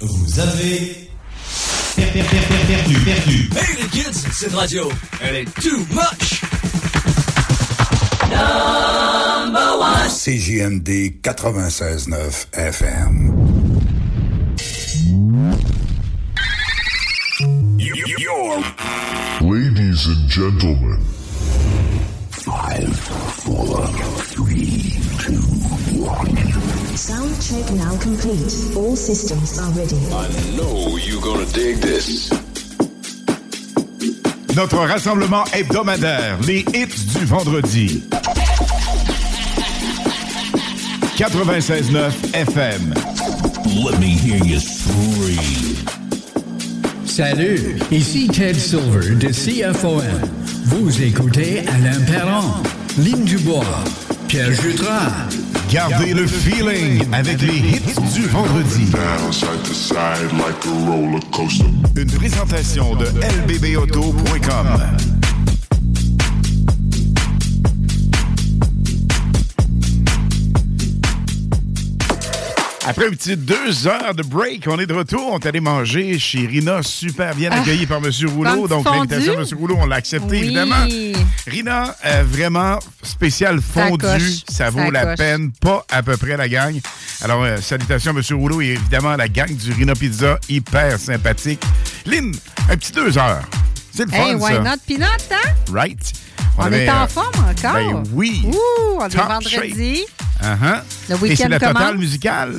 Vous avez per- per- per- per- perdu, perdu. Hey les kids, cette radio, elle est too much. CJMD 96.9 FM. Ladies and gentlemen, Sound check now complete. All systems are ready. know you're gonna dig this. Notre rassemblement hebdomadaire, les hits du vendredi. 96.9 FM. Let me hear you scream. Salut, ici Ted Silver de CFOM. Vous écoutez Alain Perron, Lynn Dubois, Pierre Jutras. Gardez le feeling avec les hits du vendredi. Une présentation de lbbauto.com. Après un petit deux heures de break, on est de retour. On est allé manger chez Rina, super bien accueilli par M. Rouleau. Donc, l'invitation de M. Rouleau, on l'a accepté, Oui. évidemment. Rina, euh, vraiment spécial fondu. Ça vaut Ça la coche. peine. Pas à peu près la gang. Alors, euh, salutations à M. Rouleau et évidemment la gang du Rina Pizza, hyper sympathique. Lynn, un petit deux heures. C'est le fun, Hey, why ça. not? Peanut, hein? Right? On, avait, est en euh, forme encore. Ben oui. Ouh, on est Top vendredi. Uh-huh. Le Et c'est week-end la totale musicale.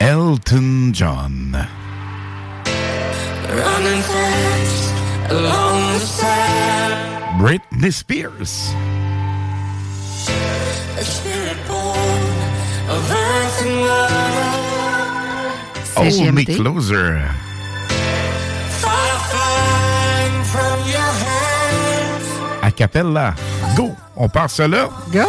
Elton John. Running fast along the sand. Britney Spears. A spirit born of earth and water. Hold Me. Closer. Cappella. Go. On part là. Go.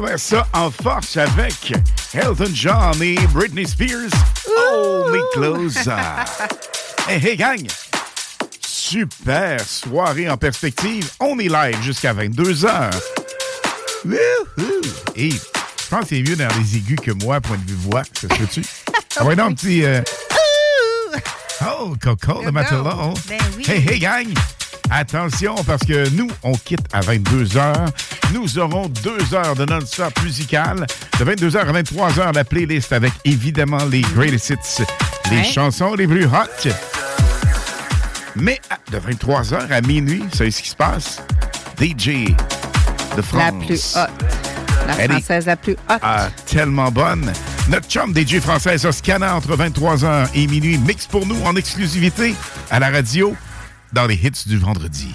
On ouvert ça en force avec Elton John et Britney Spears. Me closer. hey, hey, gang! Super soirée en perspective. On est live jusqu'à 22h. Wouhou! Et je pense que c'est mieux dans les aigus que moi, point de vue voix. Ça se? Ah ouais, non, un petit... euh, Oh, Coco, le matelot. Ben oui. Hey, hey, gang! Attention, parce que nous, on quitte à 22h. Nous aurons deux heures de non-stop musical. De 22h à 23h, la playlist avec évidemment les greatest hits, les Ouais. chansons les plus hot. Mais de 23h à minuit, c'est ce qui se passe. DJ de France. La plus haute. La Elle française la plus haute. Ah, tellement bonne. Notre chum DJ française Oscana entre 23h et minuit mix pour nous en exclusivité à la radio dans les hits du vendredi.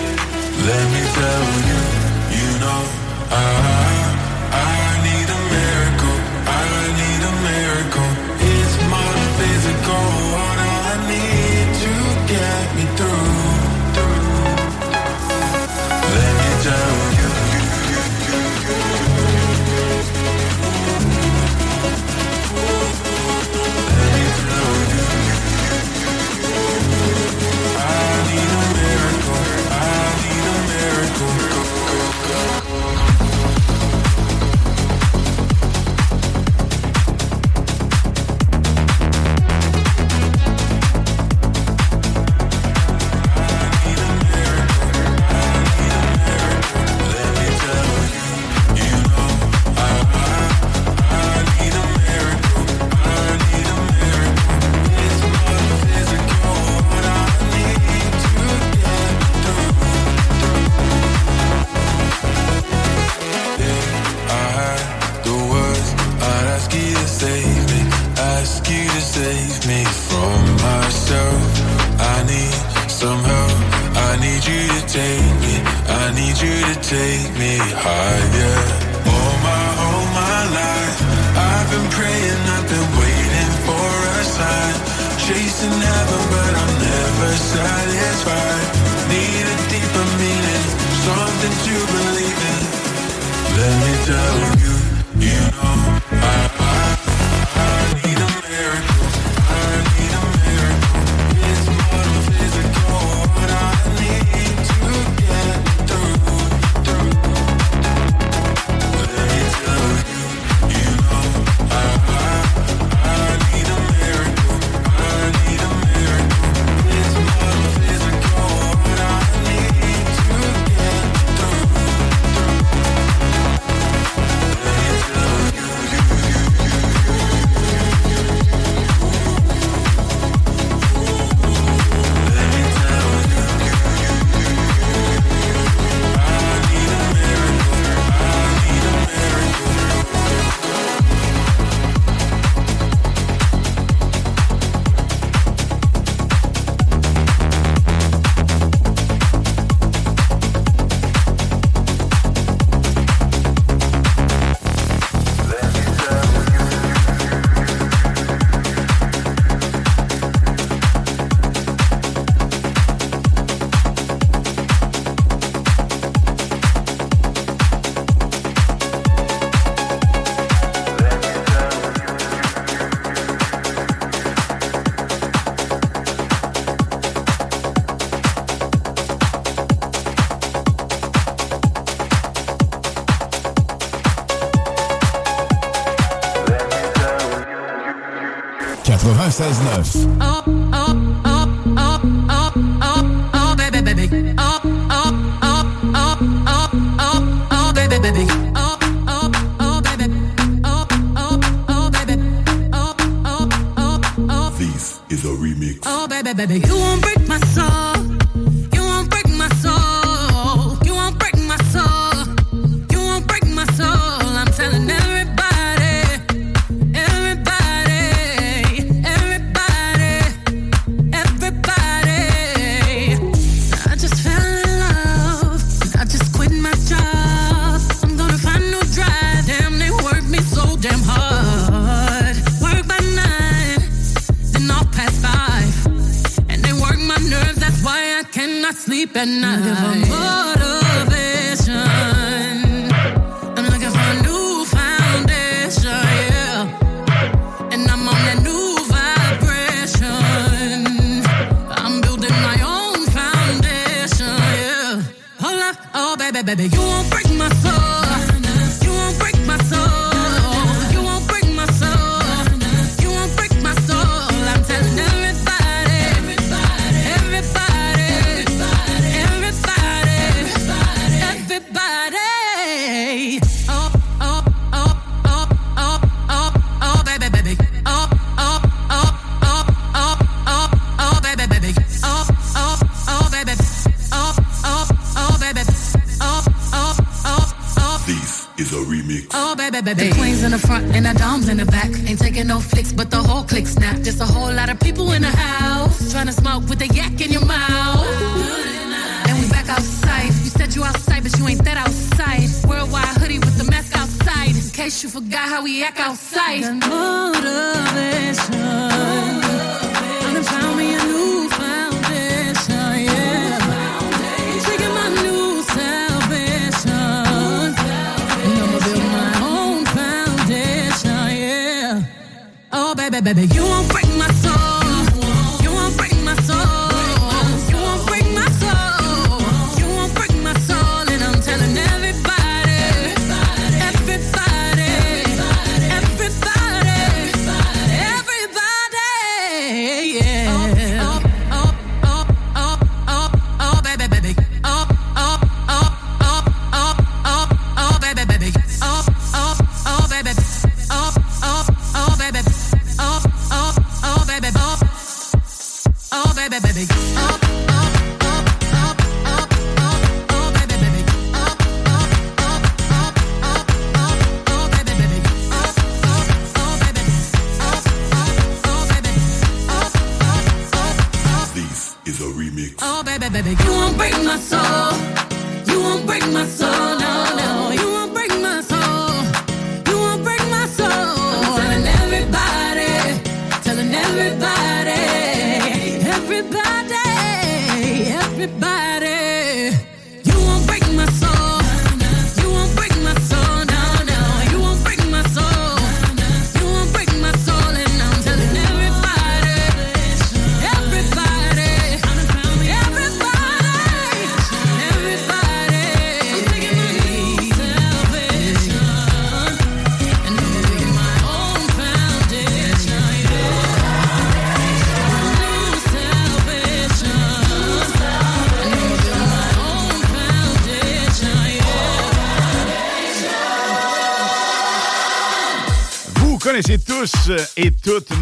Let me tell you, you know, I,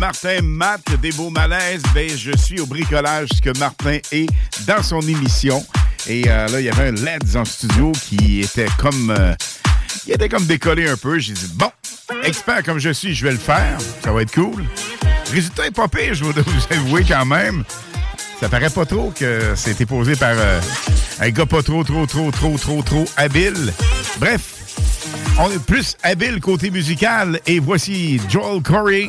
Martin Matt des Beaux Malaises, ben, je suis au bricolage ce que Martin est dans son émission. Et euh, là, il y avait un LED en studio qui était comme. Euh, il était comme décollé un peu. J'ai dit, bon, expert comme je suis, je vais le faire. Ça va être cool. Résultat est pas pire, je vais vous avouer quand même. Ça paraît pas trop que c'était posé par euh, un gars pas trop, trop, trop, trop, trop, trop habile. Bref, on est plus habile côté musical et voici Joel Corey.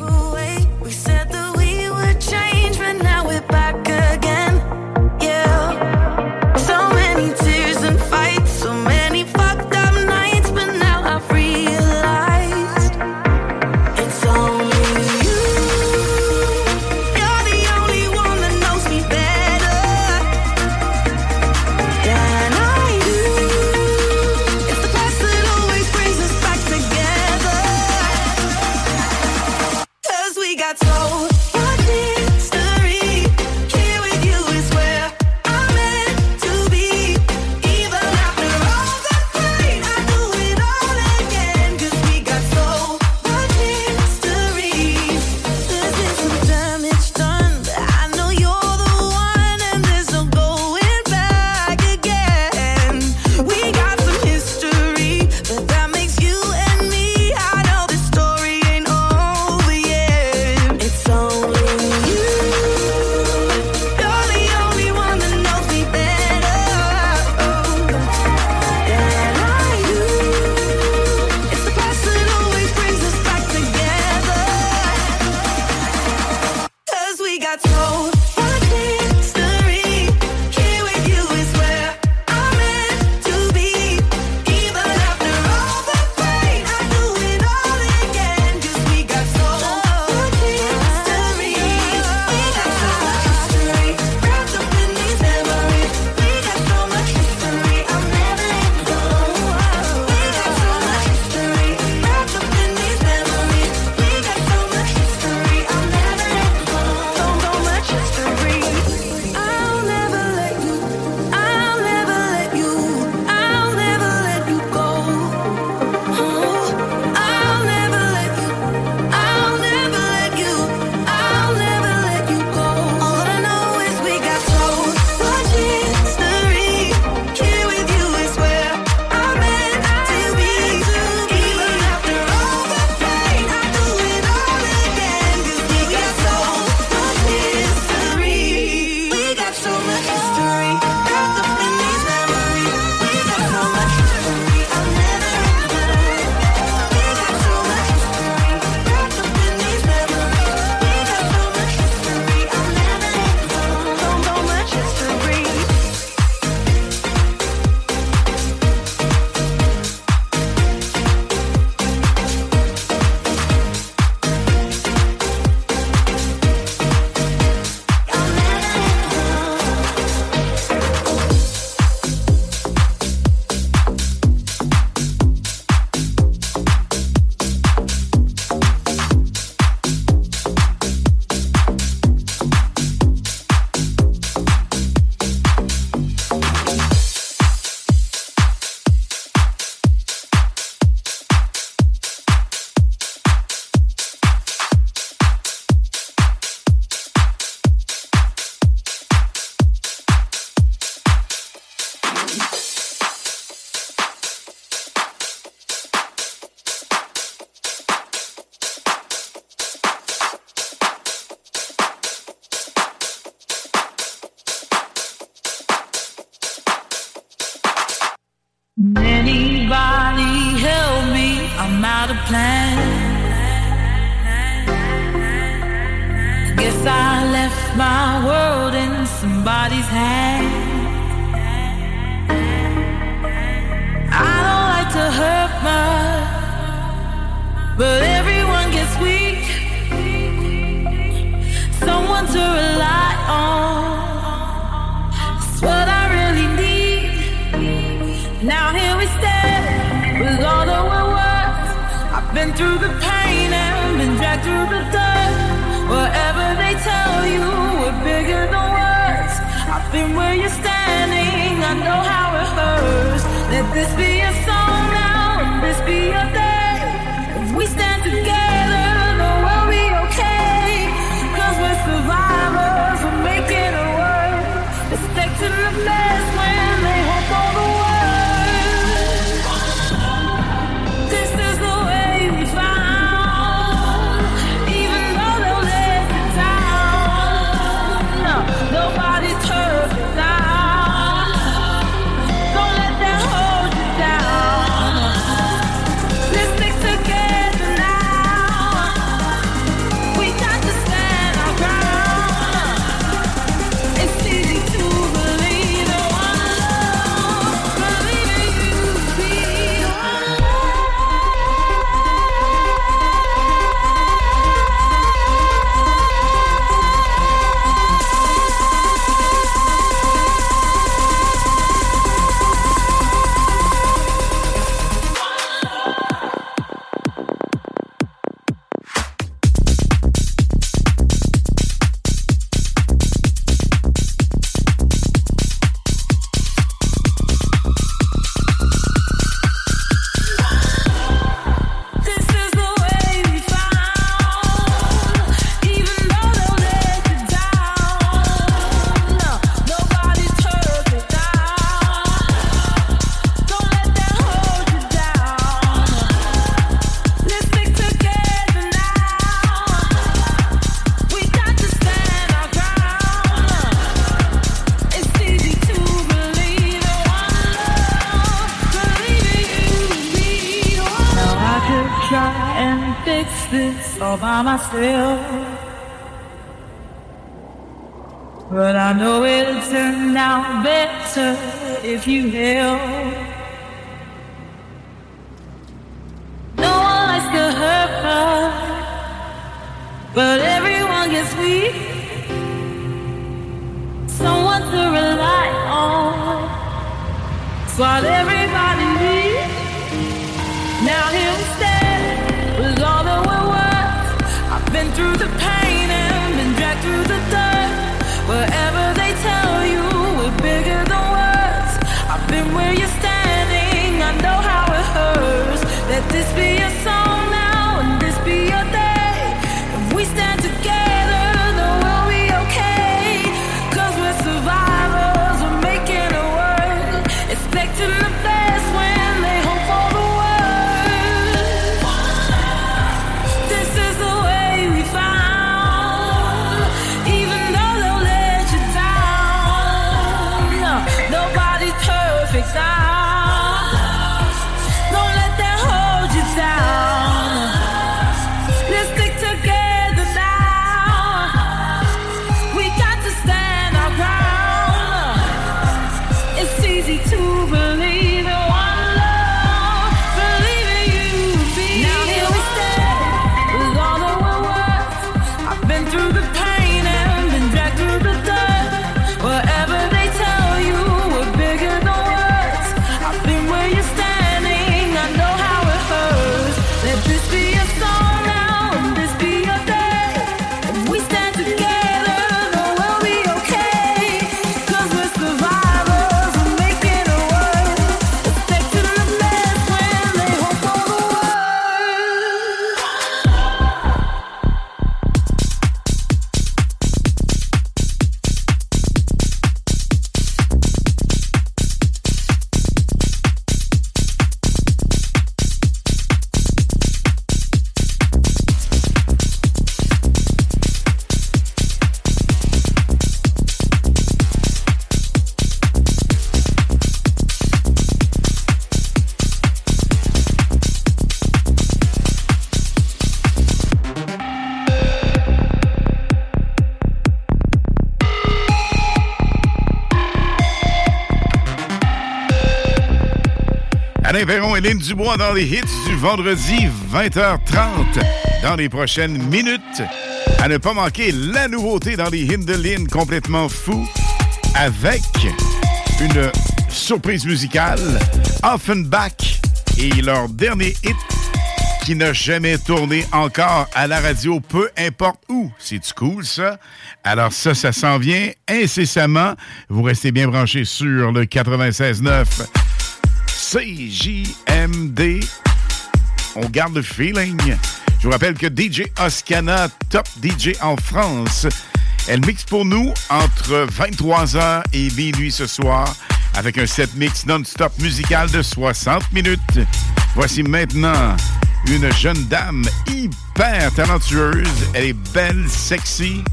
Dubois dans les hits du vendredi 20h30. Dans les prochaines minutes, à ne pas manquer la nouveauté dans les hits de Lynn complètement fou avec une surprise musicale, Offenbach et leur dernier hit qui n'a jamais tourné encore à la radio, peu importe où. C'est cool, ça? Alors ça, ça s'en vient incessamment. Vous restez bien branchés sur le 96.9 CJMD. On garde le feeling. Je vous rappelle que DJ Oscana, top DJ en France, elle mixe pour nous entre 23h et minuit ce soir avec un set mix non-stop musical de 60 minutes. Voici maintenant une jeune dame hyper talentueuse. Elle est belle, sexy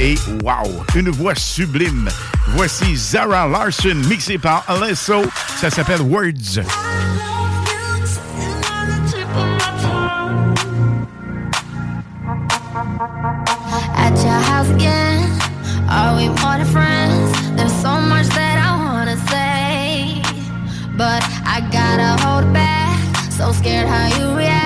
et wow, une voix sublime. Voici Zara Larson mixée par Alesso. Ça s'appelle Words. At your house again, are we more than friends? There's so much that I wanna say, but I gotta hold back. So scared how you react.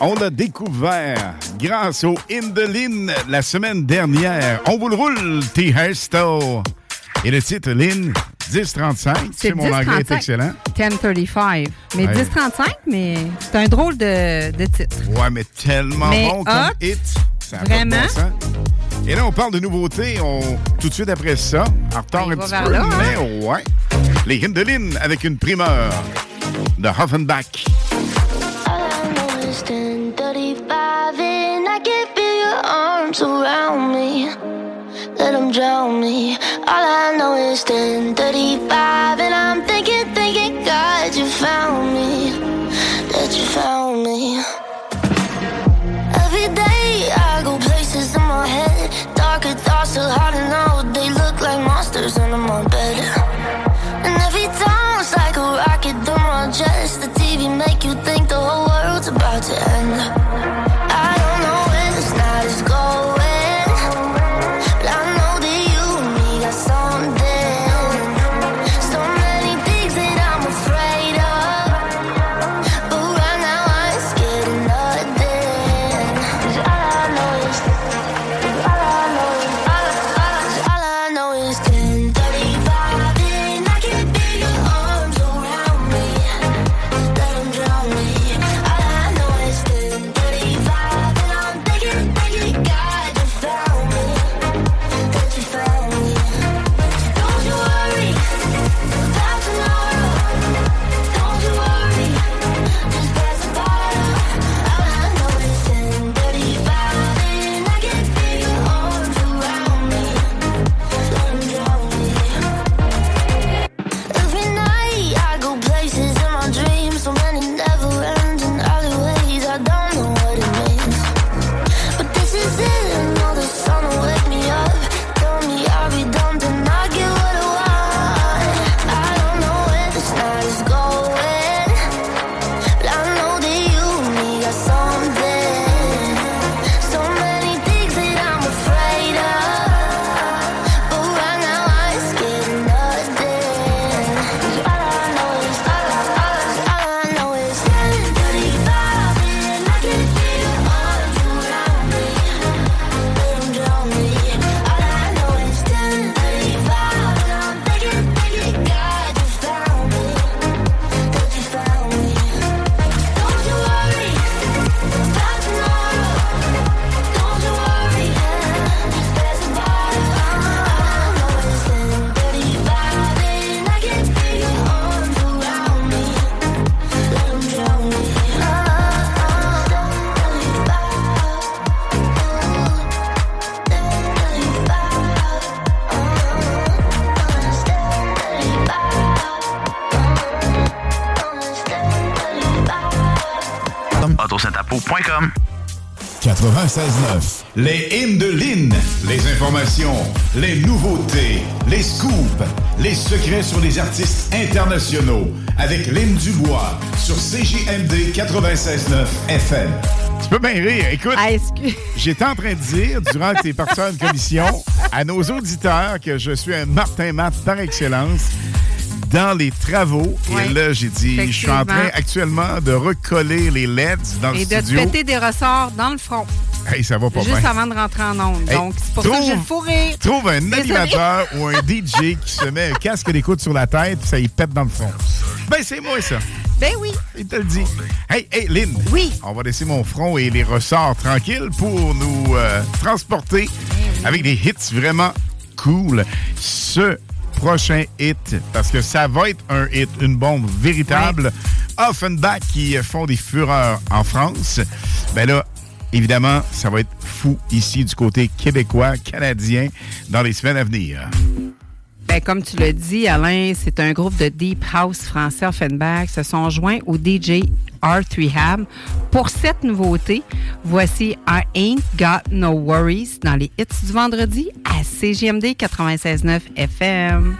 On l'a découvert grâce au Indolin la semaine dernière. On vous le roule, T. Hairstyle. Et le titre, Lynn, 1035. C'est mon anglais est 10-35. excellent. 1035. Mais Ouais. 1035, mais c'est un drôle de, de titre. Ouais, mais tellement Mais bon comme hot. hit. Ça Vraiment? bon. Et là, on parle de nouveautés. On... Tout de suite après ça, en retard un petit peu, là, hein? mais ouais. Les Hindelin avec une primeur de Hoffenbach. Arms around me. Let them drown me. All I know is 10:35 and I'm thinking, thinking, God, you found me. That you found 96.9. Les hymnes de Lynn. Les informations, les nouveautés, les scoops, les secrets sur les artistes internationaux. Avec Lynn Dubois sur CJMD 96.9 FM. Tu peux bien rire. Écoute, Ah, j'étais en train de dire, durant que tu es parti à une commission, à nos auditeurs que je suis un Martin Matt par excellence dans les travaux. Et là, j'ai dit, je suis en train actuellement de recoller les LEDs dans le Et de te studio. péter des ressorts dans le front. Hey, ça va pas Juste bien. avant de rentrer en onde. Hey, Donc, c'est pour ça que trouve- j'ai le fou rire. Trouve un animateur ou un DJ qui se met un casque d'écoute sur la tête puis ça y pète dans le front. Ben, c'est moi, ça. Ben oui. Il te le dit. Hey, hey, Lynn. Oui. On va laisser mon front et les ressorts tranquilles pour nous euh, transporter avec des hits vraiment cool. Ce prochain hit, parce que ça va être un hit, une bombe véritable. Offenbach qui font des fureurs en France. Ben là, évidemment, ça va être fou ici du côté québécois, canadien, dans les semaines à venir. Ben, comme tu l'as dit, Alain, c'est un groupe de Deep House français Offenbach. Se sont joints au DJ Art Rehab. Pour cette nouveauté, voici I Ain't Got No Worries dans les hits du vendredi à CGMD 96.9 FM.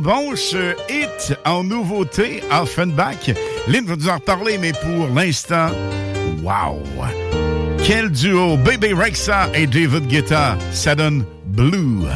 Bon ce hit en nouveauté, Offenbach. Lynn va nous en reparler, mais pour l'instant, wow! Quel duo! Baby Rexa et David Guetta, ça Blue.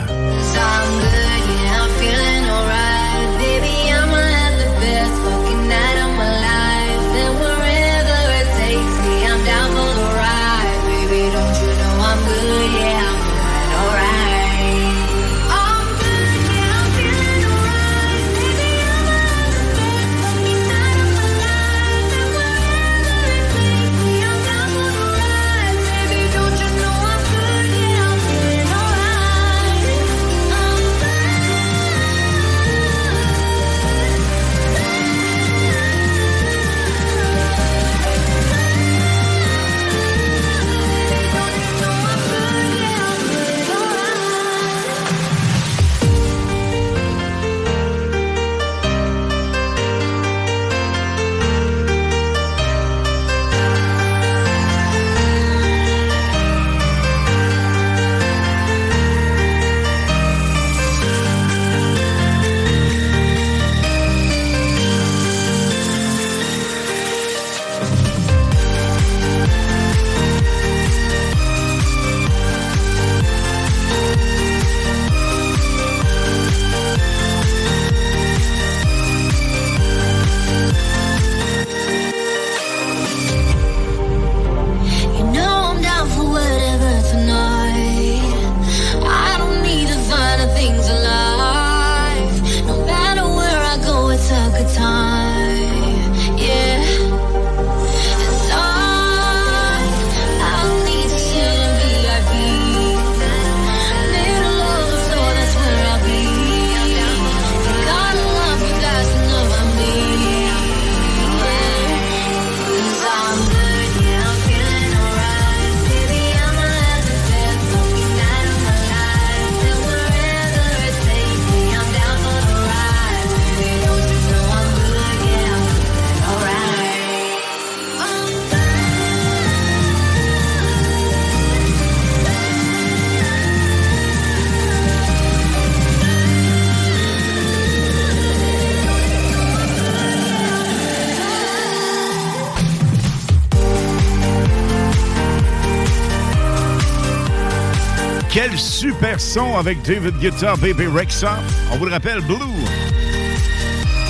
Avec David Guetta, Baby Rexa. On vous le rappelle, Blue.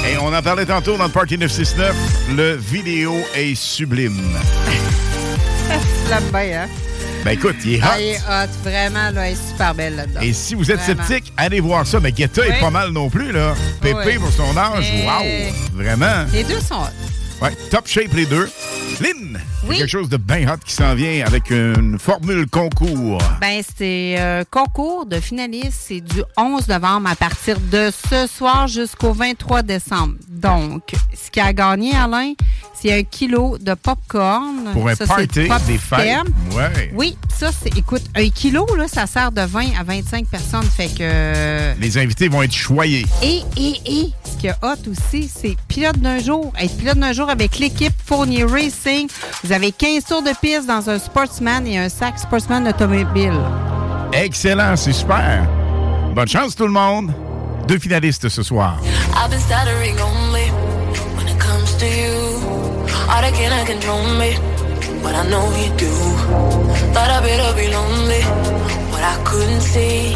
Et on en parlait tantôt dans le Party 969. Le vidéo est sublime. L'aime bien, hein? Ben écoute, il est hot. Ah, il est hot. Vraiment, là, elle est super belle là-dedans. Et si vous êtes Vraiment. sceptique, allez voir ça. Mais Guetta Oui. est pas mal non plus, là. Pépé Oui. pour son âge, Mais- wow! Vraiment. Les deux sont hot. Ouais, top shape les deux. Lynn, Oui. quelque chose de bien hot qui s'en vient avec une formule concours. Ben, c'est euh, concours de finalistes. C'est du 11 novembre à partir de ce soir jusqu'au 23 décembre. Donc, ce qui a gagné, Alain, c'est un kilo de popcorn. Pour un Ça, c'est party, Pop des fêtes. Ouais. Oui, ça, c'est, écoute, un kilo, là, ça sert de 20 à 25 personnes. Fait que. Les invités vont être choyés. Et, et, et, ce qui est hot aussi, c'est pilote d'un jour. Être pilote d'un jour avec l'équipe Fournier Racing. Vous avez 15 tours de piste dans un Sportsman et un sac Sportsman automobile. Excellent, c'est super. Bonne chance tout le monde. Deux finalistes ce soir. I've been stuttering only when it comes to you. All that can control me, but I know you do. Thought I'd better be lonely, but I couldn't see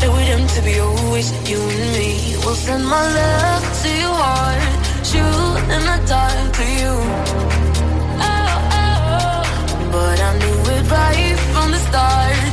that we're doomed to be always you and me. We'll send my love to your heart, shoot in the dark to you. Oh, oh, oh, but I knew it right from the start.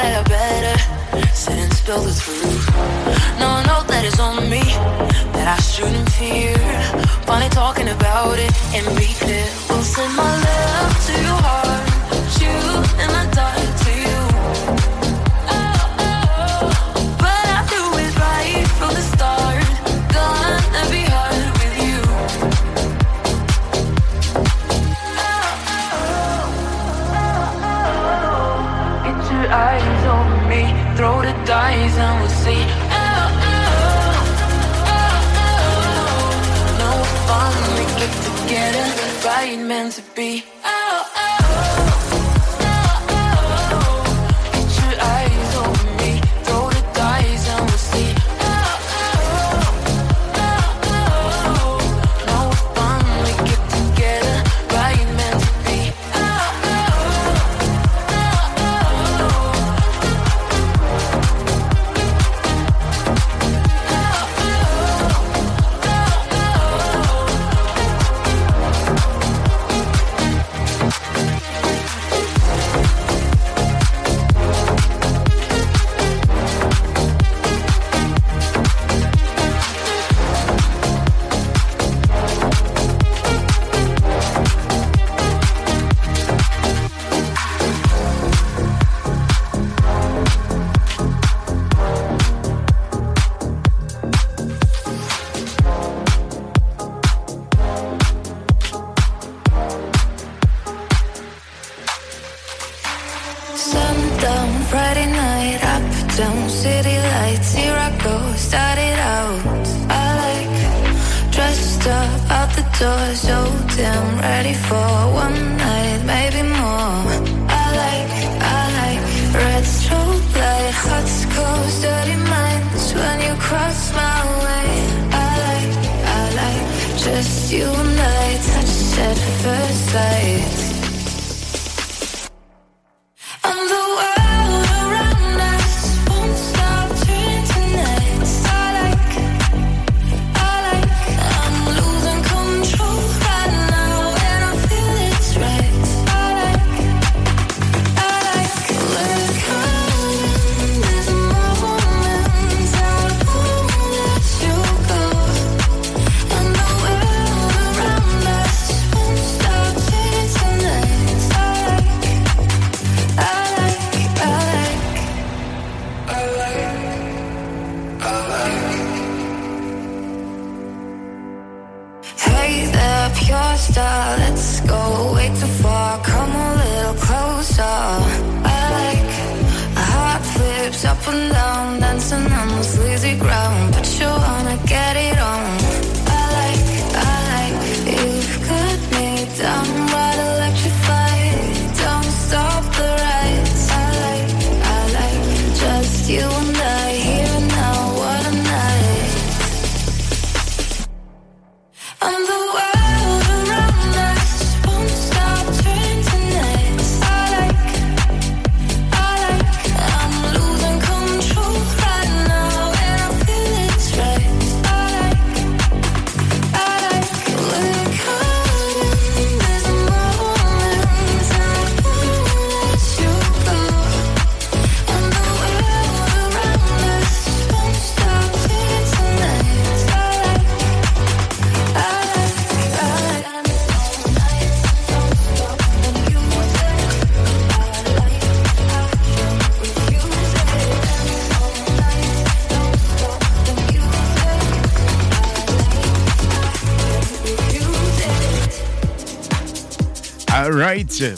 Cause I thought that better sit and spill the truth. Now I know that it's on me, that I shouldn't fear. Finally talking about it and be clear. We'll send my love to your heart, shoot in the dark dice and we'll see. Oh, oh, oh, oh. oh, oh. Now we finally get together, right meant to be.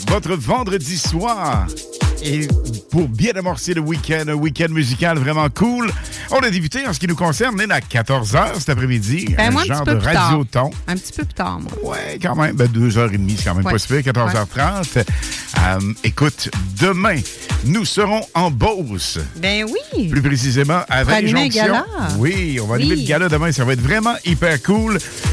Votre vendredi soir. Et pour bien amorcer le week-end, un week-end musical vraiment cool, on a débuté en ce qui nous concerne, on est à 14h cet après-midi. Ben, un genre un petit peu de radioton. Un petit peu plus tard, moi. Ouais, quand même. Ben, 2h30, c'est quand même ouais. pas super, 14h30. Écoute, demain, nous serons en Beauce. Ben oui. Plus précisément à Valley Jonction. Oui, on va oui. animer le gala demain. Ça va être vraiment hyper cool.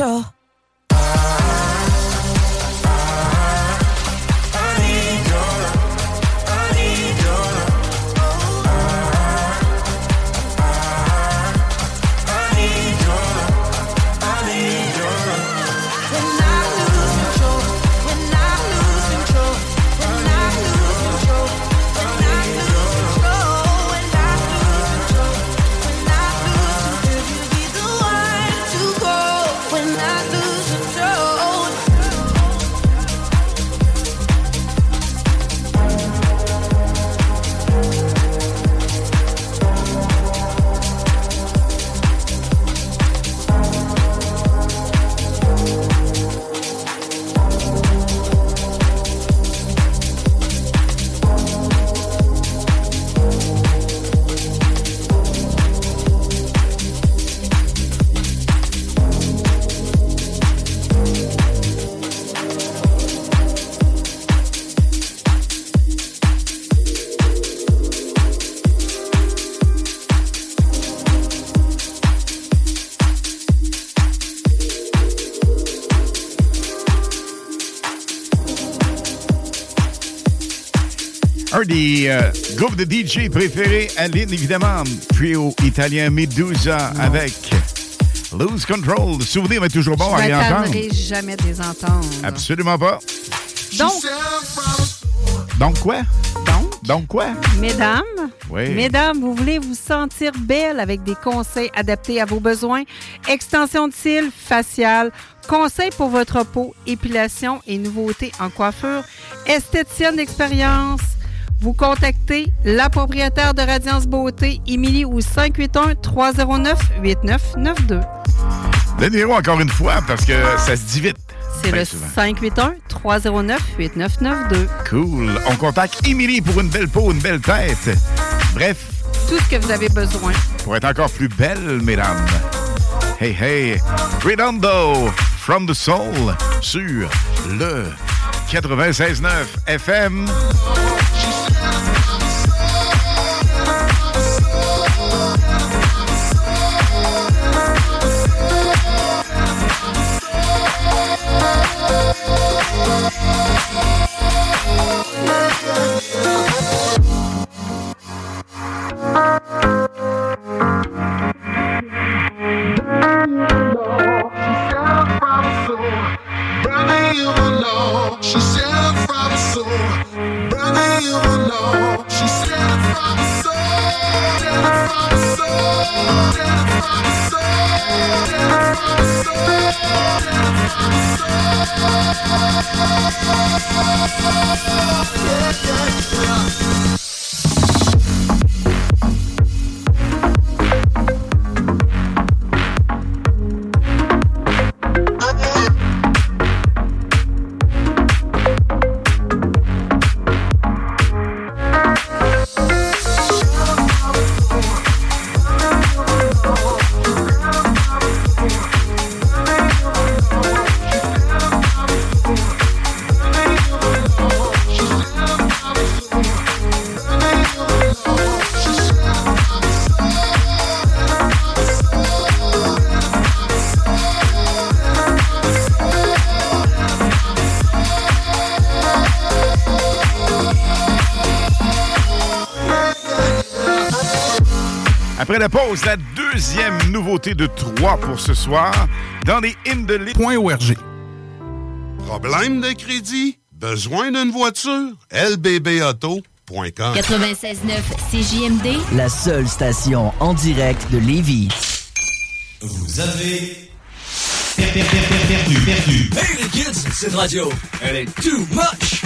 control. Un des euh, groupes de DJ préférés à Lynn, évidemment. Trio italien Medusa avec Lose Control. Souvenir est toujours bon à Je réentendre. m'attarderai jamais de les entendre. Absolument pas. Donc, Donc quoi? Donc? Donc quoi? mesdames, Oui. mesdames, vous voulez vous sentir belle avec des conseils adaptés à vos besoins? Extension de cils, facial, conseils pour votre peau, épilation et nouveautés en coiffure, esthéticienne d'expérience. Vous contactez la propriétaire de Radiance Beauté, Émilie, au 581-309-8992. Le numéro encore une fois parce que ça se dit vite. C'est le souvent. 581-309-8992. Cool. On contacte Émilie pour une belle peau, une belle tête. Bref, Tout ce que vous avez besoin. pour être encore plus belle, mesdames. Hey, hey, Redondo, From the Soul, sur le 96.9 FM. i'm Yeah. Yeah, yeah, yeah. La pause, la deuxième nouveauté de 3 pour ce soir dans les hymnes de l'île.org. Problème de crédit? Besoin d'une voiture? lbbauto.com 96.9 CJMD, La seule station en direct de Lévis. Vous avez per- per- per- per- perdu, perdu. Hey les kids, cette radio, elle est too much.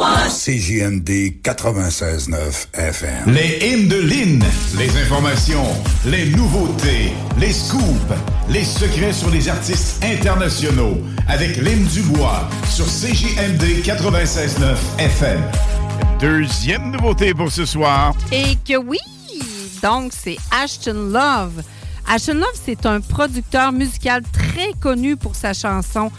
CJMD 96.9 FM. Les hymnes de Lynn. Les informations, les nouveautés, les scoops, les secrets sur les artistes internationaux. Avec Lynn Dubois sur CJMD 96.9 FM. Deuxième nouveauté pour ce soir. Et que oui, donc c'est Ashton Love. Ashton Love, c'est un producteur musical très connu pour sa chanson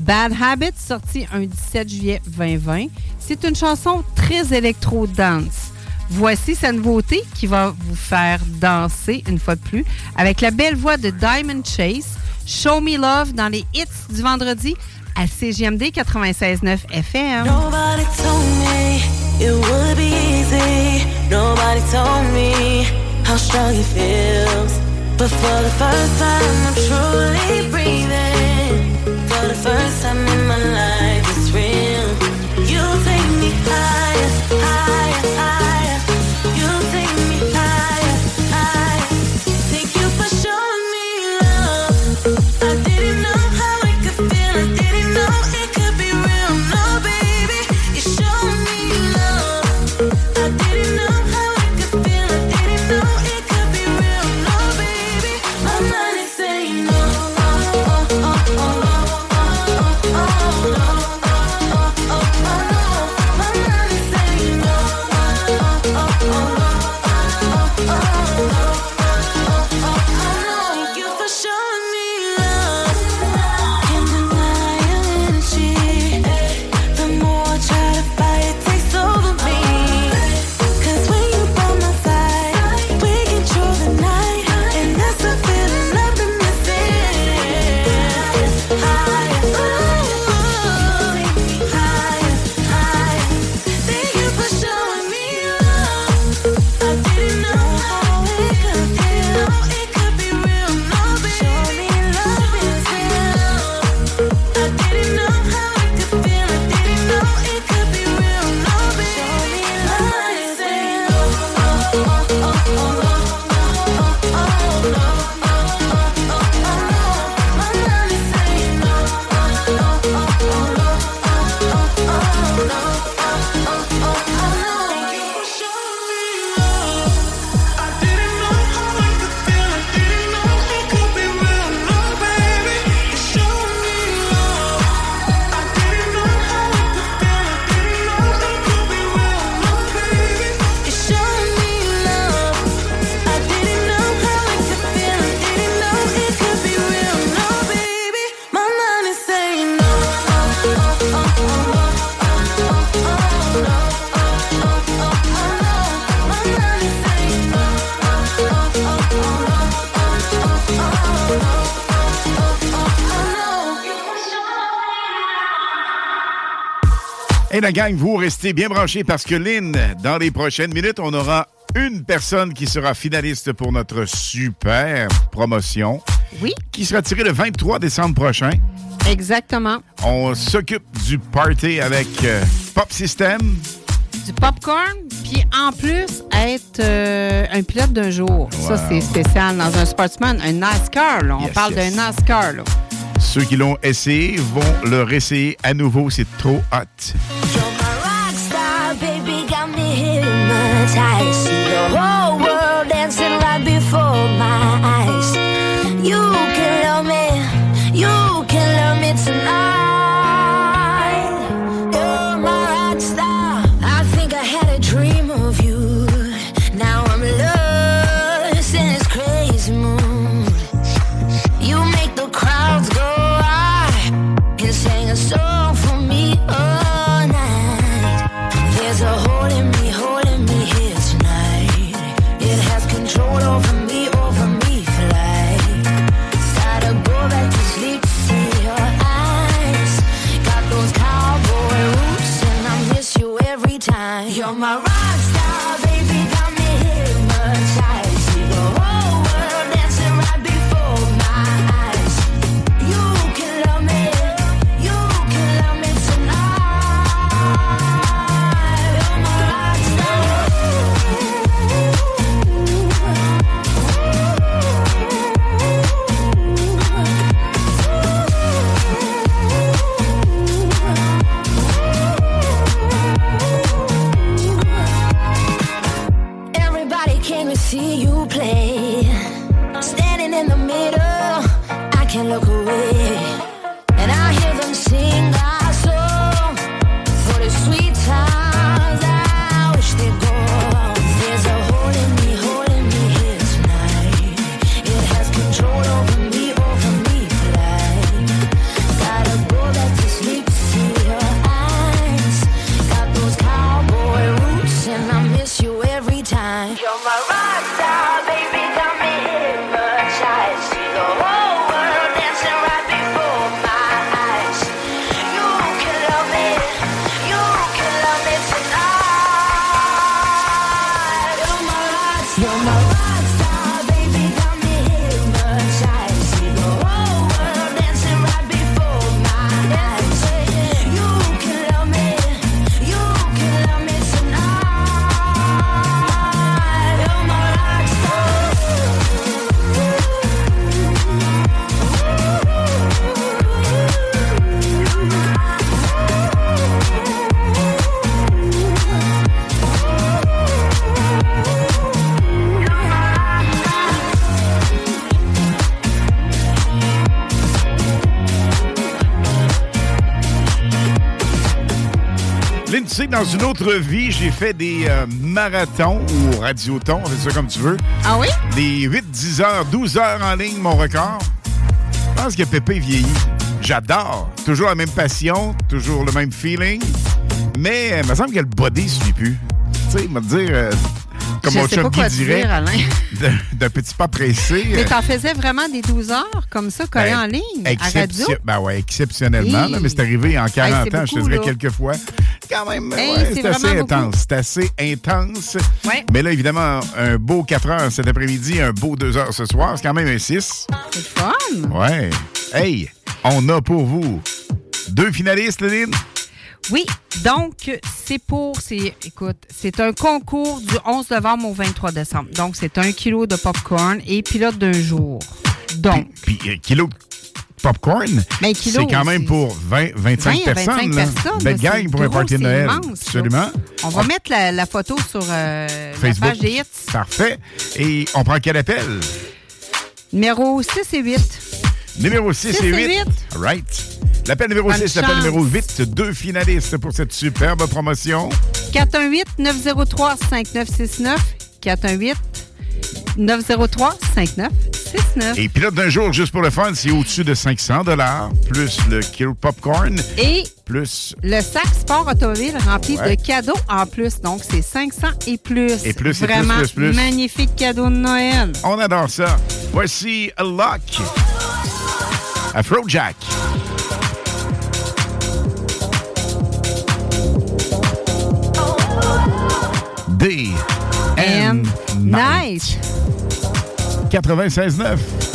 Bad Habits, sortie un 17 juillet 2020. C'est une chanson très électro-dance. Voici sa nouveauté qui va vous faire danser une fois de plus avec la belle voix de Diamond Chase. Show Me Love dans les hits du vendredi à CGMD 96.9 FM. Nobody told me it would be easy. For the first time in my life, Et la gang, vous restez bien branchés parce que Lynn, dans les prochaines minutes, on aura une personne qui sera finaliste pour notre super promotion. Oui. Qui sera tirée le 23 décembre prochain. Exactement. On s'occupe du party avec euh, Pop System. Du popcorn, puis en plus, être euh, un pilote d'un jour. Ça, c'est spécial dans un sportsman, un NASCAR. Là. On Yes, parle yes. d'un NASCAR. Là. Ceux qui l'ont essayé vont le réessayer à nouveau. C'est trop hot. 才是 dans une autre vie, j'ai fait des euh, marathons ou radiotons, on fait ça comme tu veux. Ah oui? Des 8, 10 heures, 12 heures en ligne, mon record. Je pense que Pépé vieillit. J'adore. Toujours la même passion, toujours le même feeling. Mais euh, il me semble que le body ne suit plus. Tu sais, il te dire, euh, comme mon chum te dirait, dire, Alain. d'un- petit pas pressé. Mais euh, t'en faisais vraiment des 12 heures comme ça, collé ben, en ligne, à radio? Ben ouais, exceptionnellement, là, mais c'est arrivé en 40 c'est ans, je te dirais quelques fois. Quand même, Hey, ouais, c'est c'est assez beaucoup. intense. C'est assez intense. Ouais. Mais là, évidemment, un beau 4 heures cet après-midi, un beau 2 heures ce soir, c'est quand même un 6. C'est fun. Ouais. Hey, on a pour vous deux finalistes, Lynn. Oui, donc c'est pour, c'est, écoute, c'est un concours du 11 novembre au 23 décembre. Donc c'est un kilo de popcorn et pilote d'un jour. Donc, Puis, euh, kilo de popcorn, Ben, c'est quand même pour 20, 25 20 à personnes. 25 là. personnes. Belle gang pour un gros, party de Noël. immense. Absolument. On va mettre la, la photo sur euh, la Facebook. page des hits. Parfait. Et on prend quel appel? Numéro 6 et 8. Numéro 6 Six et et 8. huit. Right. L'appel numéro Bonne 6, l'appel numéro 8. Deux finalistes pour cette superbe promotion. 418-903-5969. Et pilote d'un jour, juste pour le fun, c'est au-dessus de 500 plus le Kill Popcorn. Et plus. Le sac sport automobile rempli de cadeaux en plus. Donc, c'est 500 et plus. Et plus, Vraiment et plus, magnifique cadeau de Noël. On adore ça. Voici a Lock. Afrojack. D. M. Night. 96.9.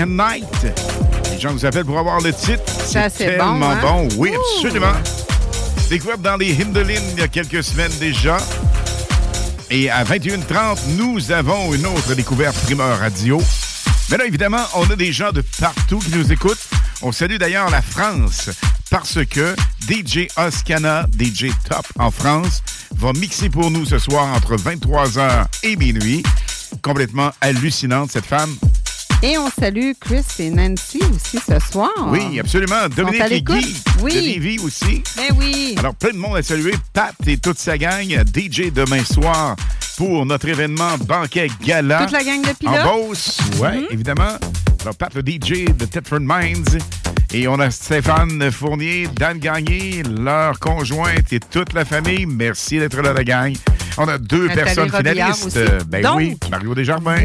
Night. Les gens nous appellent pour avoir le titre. Ça C'est tellement bon, hein? bon. Oui, absolument. Découverte dans les Hindelines il y a quelques semaines déjà. Et à 21h30, nous avons une autre découverte primeur radio. Mais là, évidemment, on a des gens de partout qui nous écoutent. On salue d'ailleurs la France parce que DJ Oscana, DJ Top en France, va mixer pour nous ce soir entre 23h et minuit. Complètement hallucinante, cette femme. Et on salue Chris et Nancy aussi ce soir. Oui, absolument. Dominique et? Guy Oui. de Lévis aussi. Ben oui. Alors, plein de monde à saluer. Pat et toute sa gang. DJ demain soir pour notre événement Banquet Gala. Toute la gang de pilotes? En Beauce, oui, Mhm. évidemment. Alors, Pat, le DJ de Thetford Mines. Et on a Stéphane Fournier, Dan Gagné, leur conjointe et toute la famille. Merci d'être là, la gang. On a deux Nathalie personnes Robillard finalistes. aussi. Ben Donc, oui, Mario Desjardins.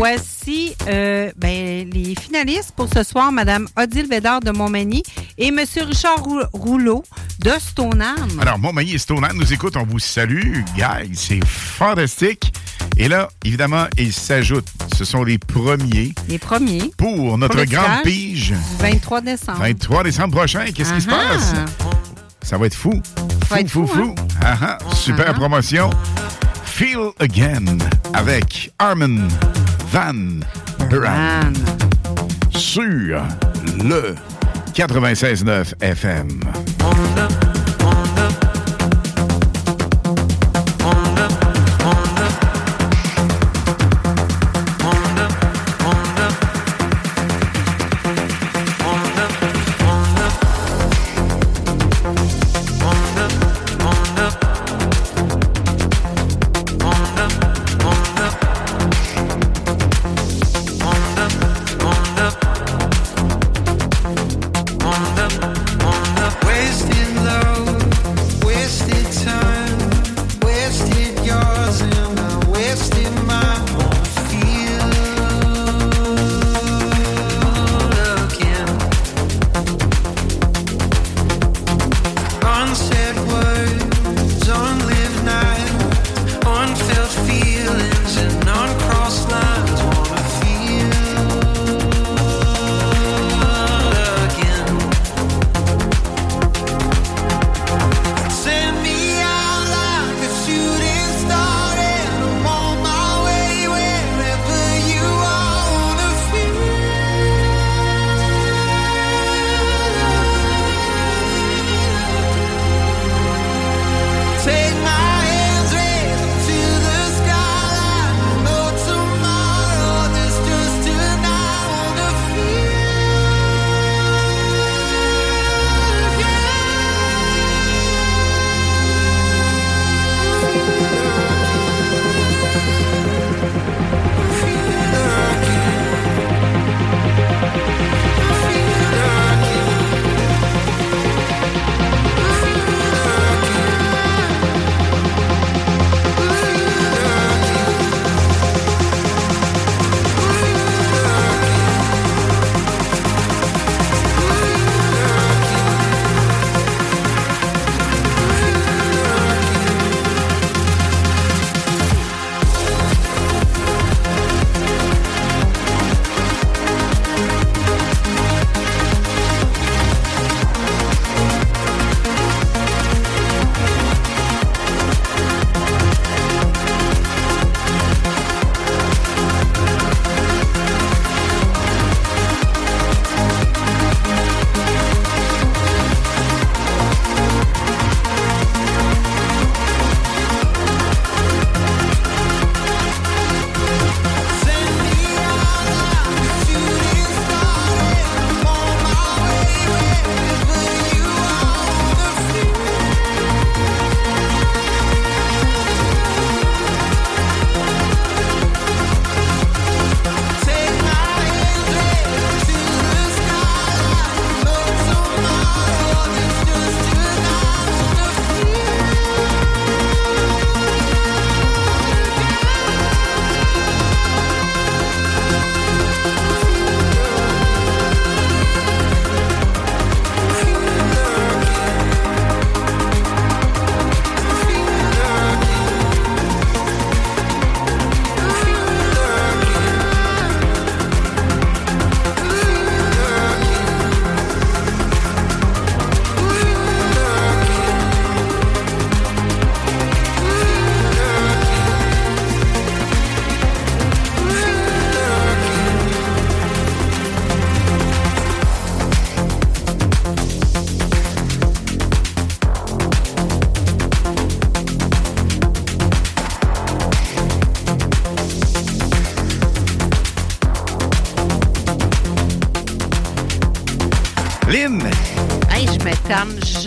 Euh, ben, les finalistes pour ce soir, Mme Odile Bédard de Montmagny et M. Richard Rou- Rouleau de Stoneham. Alors, Montmagny et Stoneham nous écoutent. On vous salue. Guys, c'est fantastique. Et là, évidemment, ils s'ajoutent. Ce sont les premiers Les premiers. pour notre Pour grande pige. du 23 décembre. 23 décembre prochain. Qu'est-ce qui se passe? Ça va être fou. Ça va être fou, hein? Ah ah, super promotion. Feel Again avec Armin Van Sur le 96.9 FM.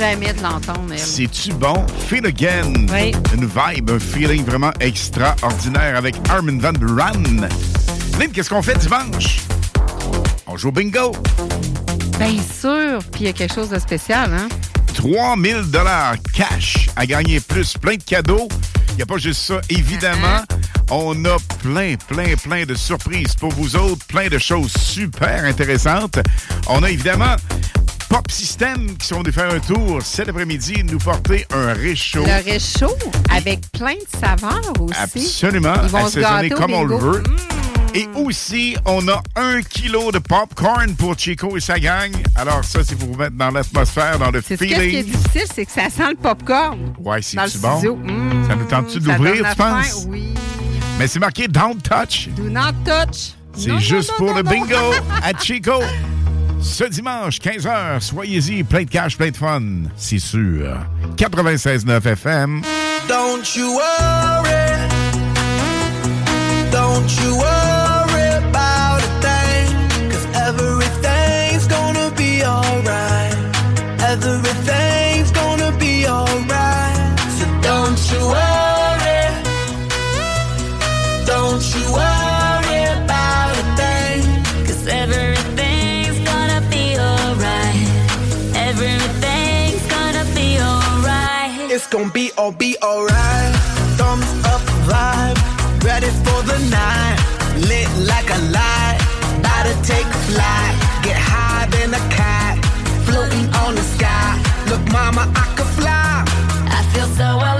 Jamais de l'entendre, elle. c'est-tu bon? Feel Again. Oui. Une vibe, un feeling vraiment extraordinaire avec Armin Van Buren. Lynn, qu'est-ce qu'on fait dimanche? On joue au bingo. Bien sûr. Puis il y a quelque chose de spécial, hein? 3000 dollars cash à gagner plus plein de cadeaux. Il n'y a pas juste ça, évidemment. On a plein, plein, plein de surprises pour vous autres, plein de choses super intéressantes. On a évidemment Pop System qui sont venus faire un tour cet après-midi, nous porter un réchaud. Le réchaud avec plein de saveurs aussi. Absolument, Ils vont au comme on le veut. Et aussi, on a un kilo de popcorn pour Chico et sa gang. Alors ça, c'est pour vous mettre dans l'atmosphère, dans le C'est ce qui est feeling. difficile, c'est que ça sent le popcorn. Ouais, c'est bon? Mmh, ça nous tente-tu donne la tu penses? Oui. Mais c'est marqué Don't Touch. Do not touch. C'est non, juste non, pour non, le bingo à Chico. Ce dimanche, 15h, soyez-y, plein de cash, plein de fun, c'est sûr. 96.9 FM. Don't you worry. Don't you worry about a thing. Cause everything's gonna be alright. Everything's all be alright. Thumbs up vibe, ready for the night. Lit like a light, about to take flight. Get high than a cat, floating on the sky. Look, mama, I could fly. I feel so alive.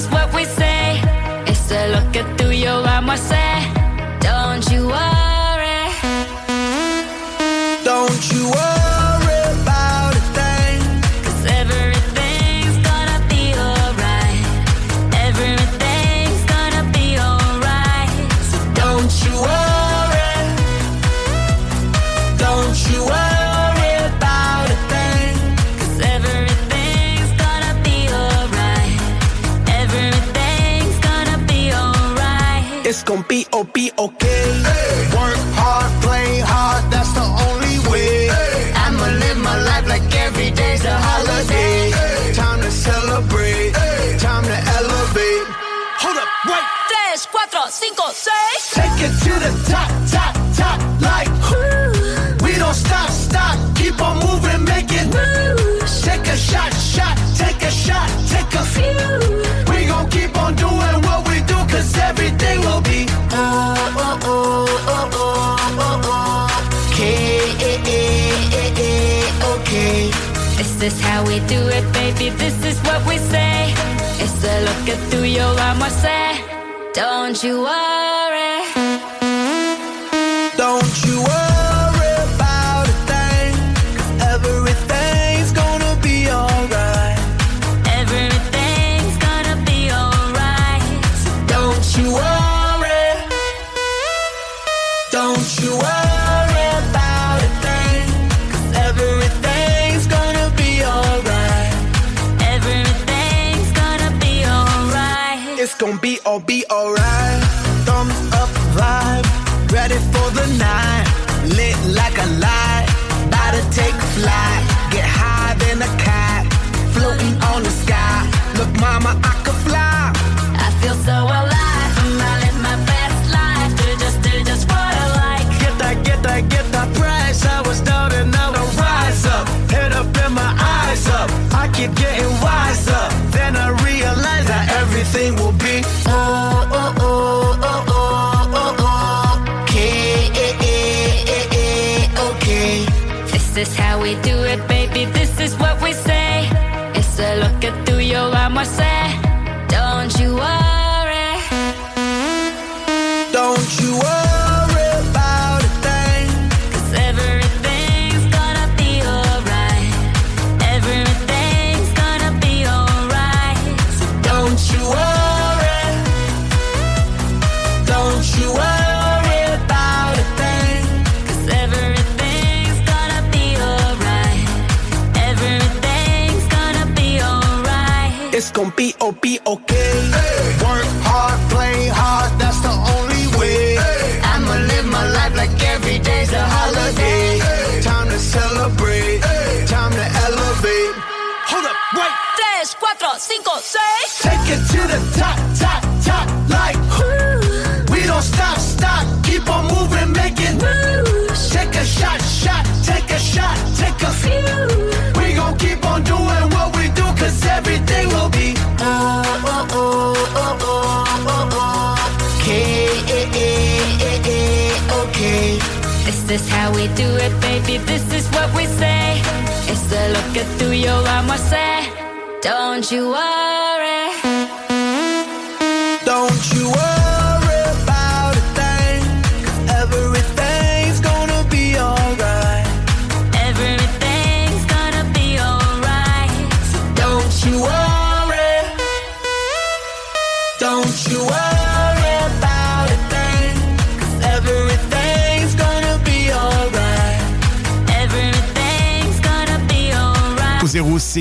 Is what is how we do it, baby. This is what we say. It's a look through your armor, say. Don't you worry.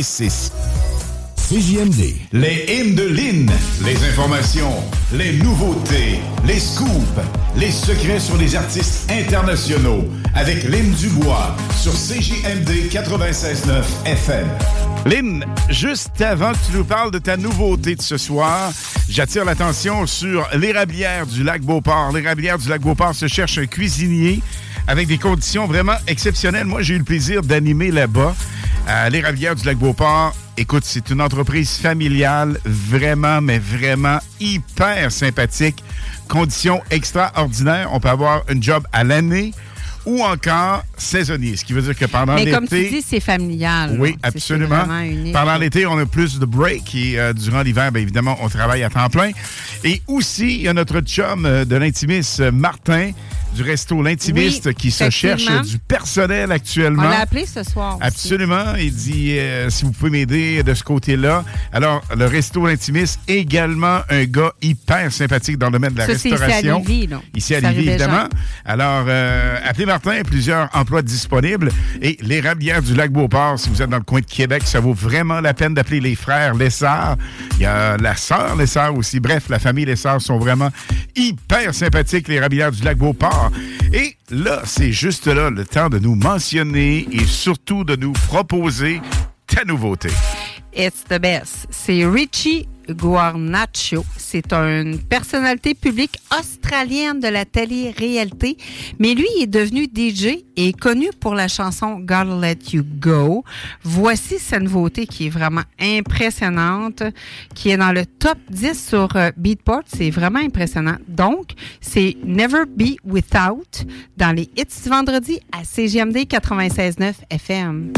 066. CJMD. Les hymnes de Lynn. Les informations, les nouveautés, les scoops, les secrets sur les artistes internationaux. Avec Lynn Dubois sur CJMD 96.9 FM. Lynn, juste avant que tu nous parles de ta nouveauté de ce soir, j'attire l'attention sur l'érablière du lac Beauport. L'érablière du lac Beauport se cherche un cuisinier avec des conditions vraiment exceptionnelles. Moi, j'ai eu le plaisir d'animer là-bas à l'érablière du lac Beauport. Écoute, c'est une entreprise familiale, vraiment, mais vraiment hyper sympathique. Conditions extraordinaires. On peut avoir un job à l'année ou encore saisonnier, ce qui veut dire que pendant Mais l'été... comme tu dis, c'est familial. Oui, là. Absolument. Pendant l'été, on a plus de break et euh, durant l'hiver, bien évidemment, on travaille à temps plein. Et aussi, il y a notre chum euh, de l'Intimiste, euh, Martin, du resto L'Intimiste, Oui, qui se cherche du personnel actuellement. On l'a appelé ce soir. aussi. Absolument. Il dit euh, si vous pouvez m'aider de ce côté-là. Alors, le resto L'Intimiste, également un gars hyper sympathique dans le domaine de la Ça, c'est ici à restauration. Lévis, là. Ici à Lévis, déjà. évidemment. Alors, euh, appelez Martin, plusieurs emplois disponibles. Et l'érablière du lac Beauport, si vous êtes dans le coin de Québec, ça vaut vraiment la peine d'appeler les frères Lessard. Il y a la sœur Lessard aussi. Bref, la famille Lessard sont vraiment hyper sympathiques, l'érablière du lac Beauport. Et là, c'est juste là le temps de nous mentionner et surtout de nous proposer ta nouveauté. It's the best. C'est Richie Guarnacho. C'est une personnalité publique australienne de la télé-réalité, mais lui est devenu DJ et connu pour la chanson Gotta Let You Go. Voici sa nouveauté qui est vraiment impressionnante, qui est dans le top 10 sur euh, Beatport. C'est vraiment impressionnant. Donc, c'est Never Be Without dans les hits vendredi à CGMD 96.9 FM.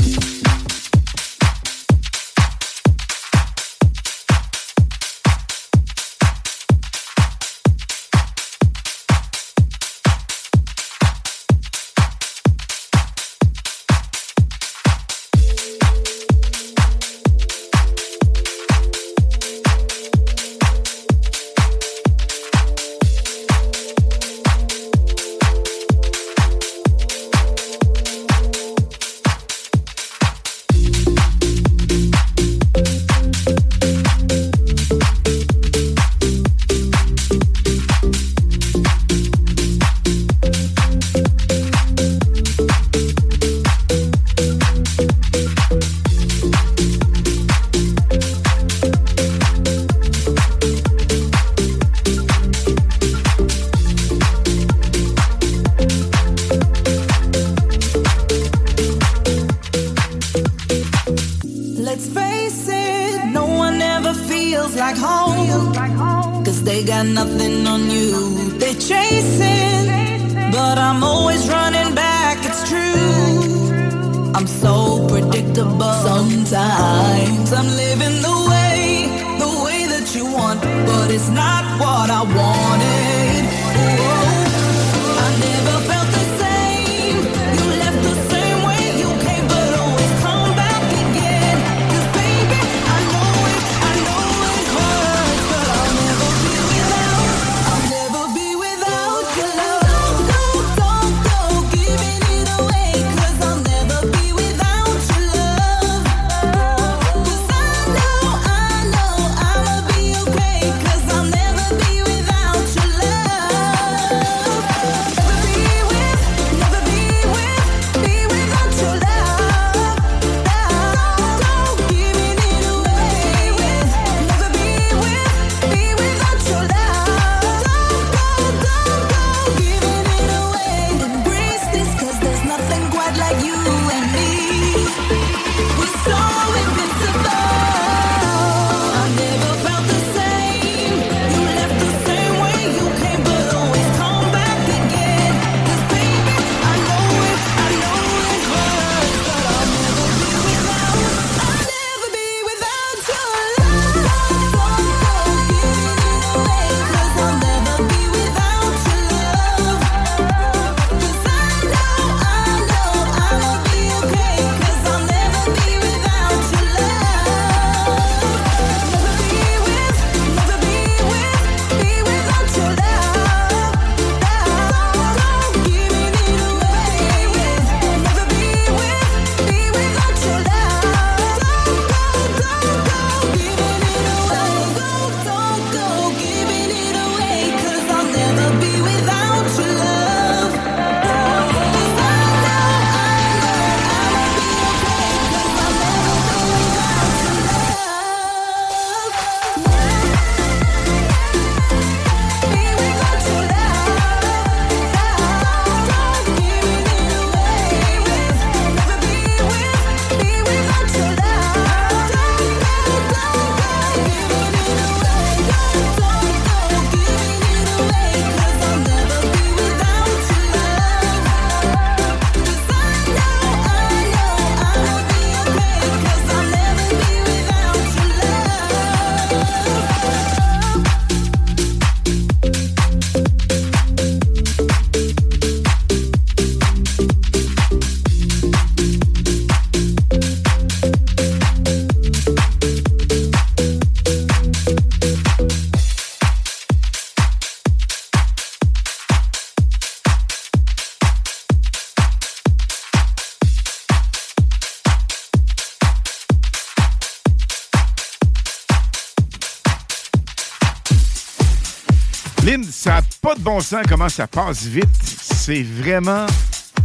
Comment ça passe vite. C'est vraiment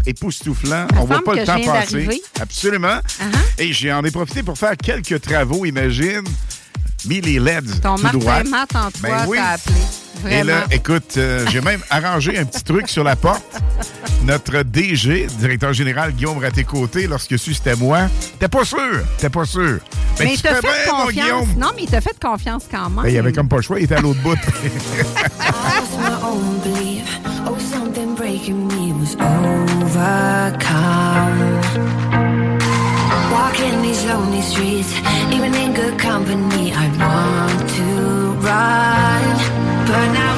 époustouflant. On voit pas le temps passer. Absolument. Uh-huh. Et j'en ai profité pour faire quelques travaux, imagine. Mis les LEDs Ton tout droit. Toi Ben oui. appelé. Et là, écoute, euh, j'ai même arrangé un petit truc sur la porte. Notre DG, directeur général Guillaume Raté-Côté, lorsque su c'était moi, t'es pas sûr, t'es pas sûr. mais tu il t'a fait bien, confiance. Non, mais il t'a fait confiance quand même. Ben, il avait comme pas le choix, il était à l'autre bout. lost my own belief. Oh, something breaking me was overcome. Walking these lonely streets, even in good company, I want to run. But now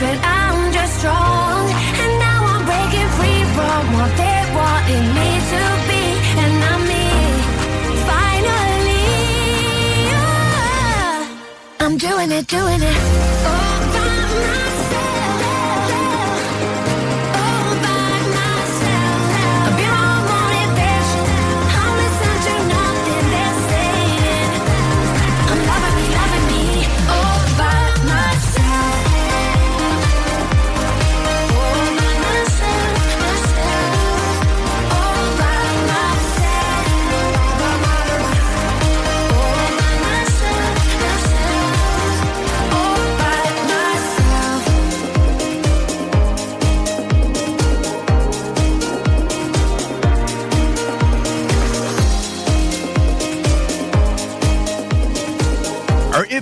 but I'm just strong. And now I'm breaking free from what they wanted me to be. And I'm me, finally. yeah. I'm doing it, doing it. All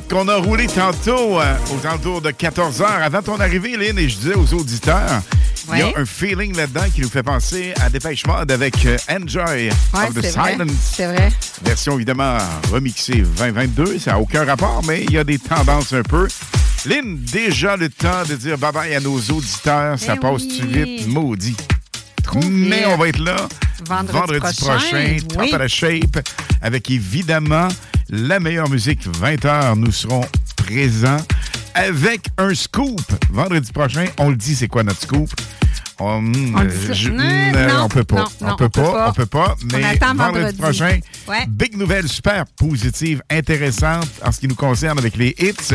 qu'on a roulé tantôt euh, aux alentours de 14 heures. Avant ton arrivée, Lynn, et je disais aux auditeurs, il y a un feeling là-dedans qui nous fait penser à Dépêche Mode avec euh, Enjoy Ouais, of the. Silence. C'est vrai. Version évidemment remixée 2022. Ça n'a aucun rapport, mais il y a des tendances un peu. Lynn, déjà le temps de dire bye-bye à nos auditeurs. Ça Eh passe-tu vite? Maudit. Mais on va être là Vendredi prochain, prochain, top à la shape, avec évidemment la meilleure musique 20h. Nous serons présents avec un scoop. Vendredi prochain, on le dit, c'est quoi notre scoop? On, On ça. je- Non, euh, non, on peut pas. non, on peut on peut pas, on peut pas. On Mais vendredi, vendredi. prochain, Ouais. big nouvelle super positive, intéressante en ce qui nous concerne avec les hits.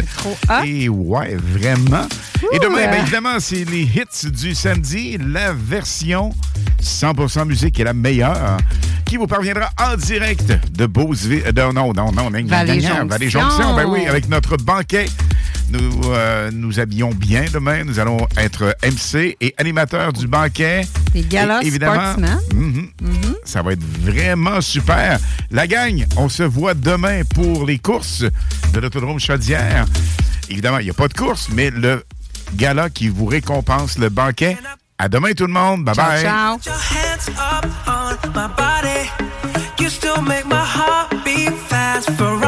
Et ouais, vraiment. Et demain, ben, évidemment, c'est les hits du samedi. La version 100% musique est la meilleure qui vous parviendra en direct de Beauceville. non, non, non, non, Vallée-Jonction. Vallée-Jonction. Ben oui, avec notre banquet. Nous euh, nous habillons bien demain. Nous allons être MC et animateurs du banquet. Des galas Et évidemment, sportsmen. mhm, ça va être vraiment super. La gang, on se voit demain pour les courses de l'autodrome Chaudière. Évidemment, il n'y a pas de course, mais le gala qui vous récompense le banquet. À demain tout le monde. Bye bye. ciao. Your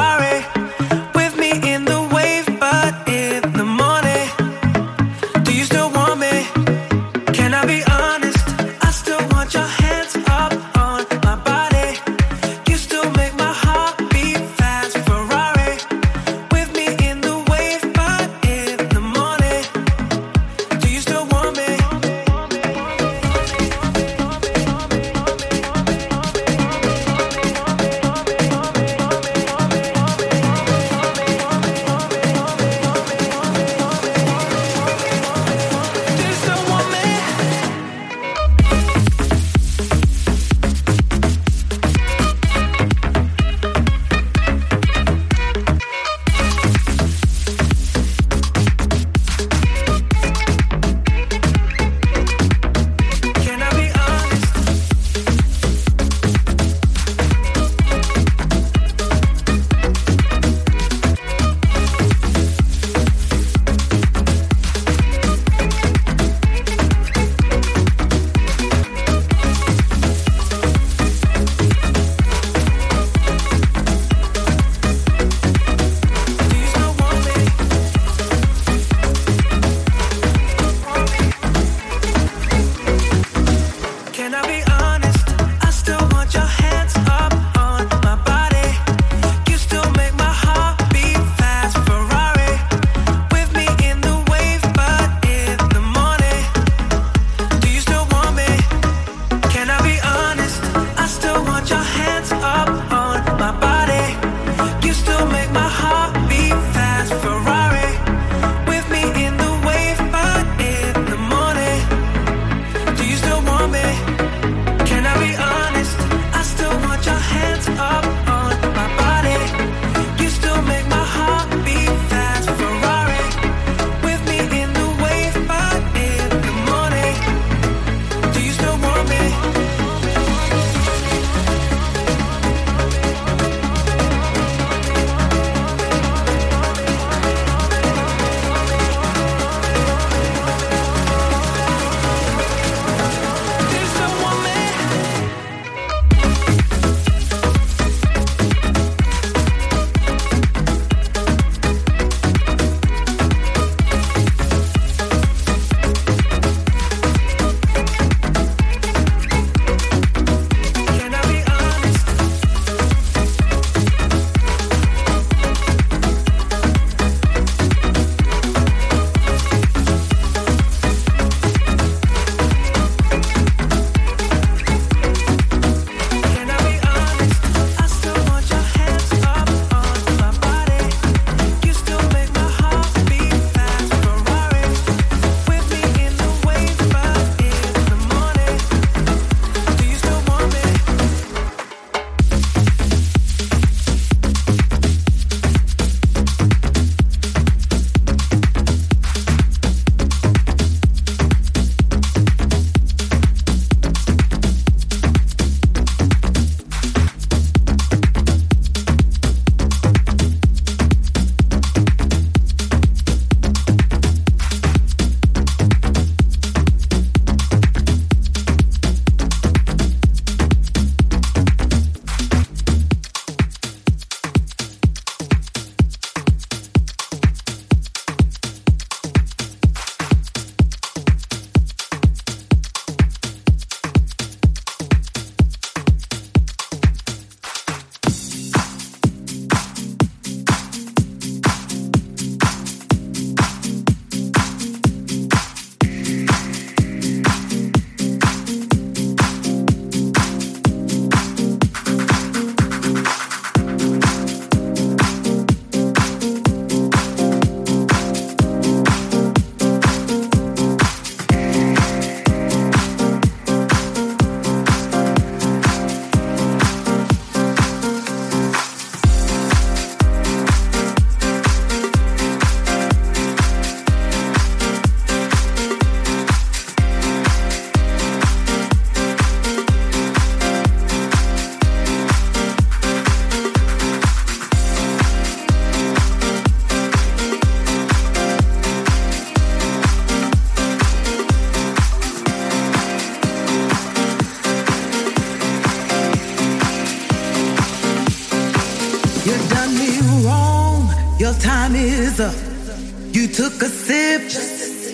You took a sip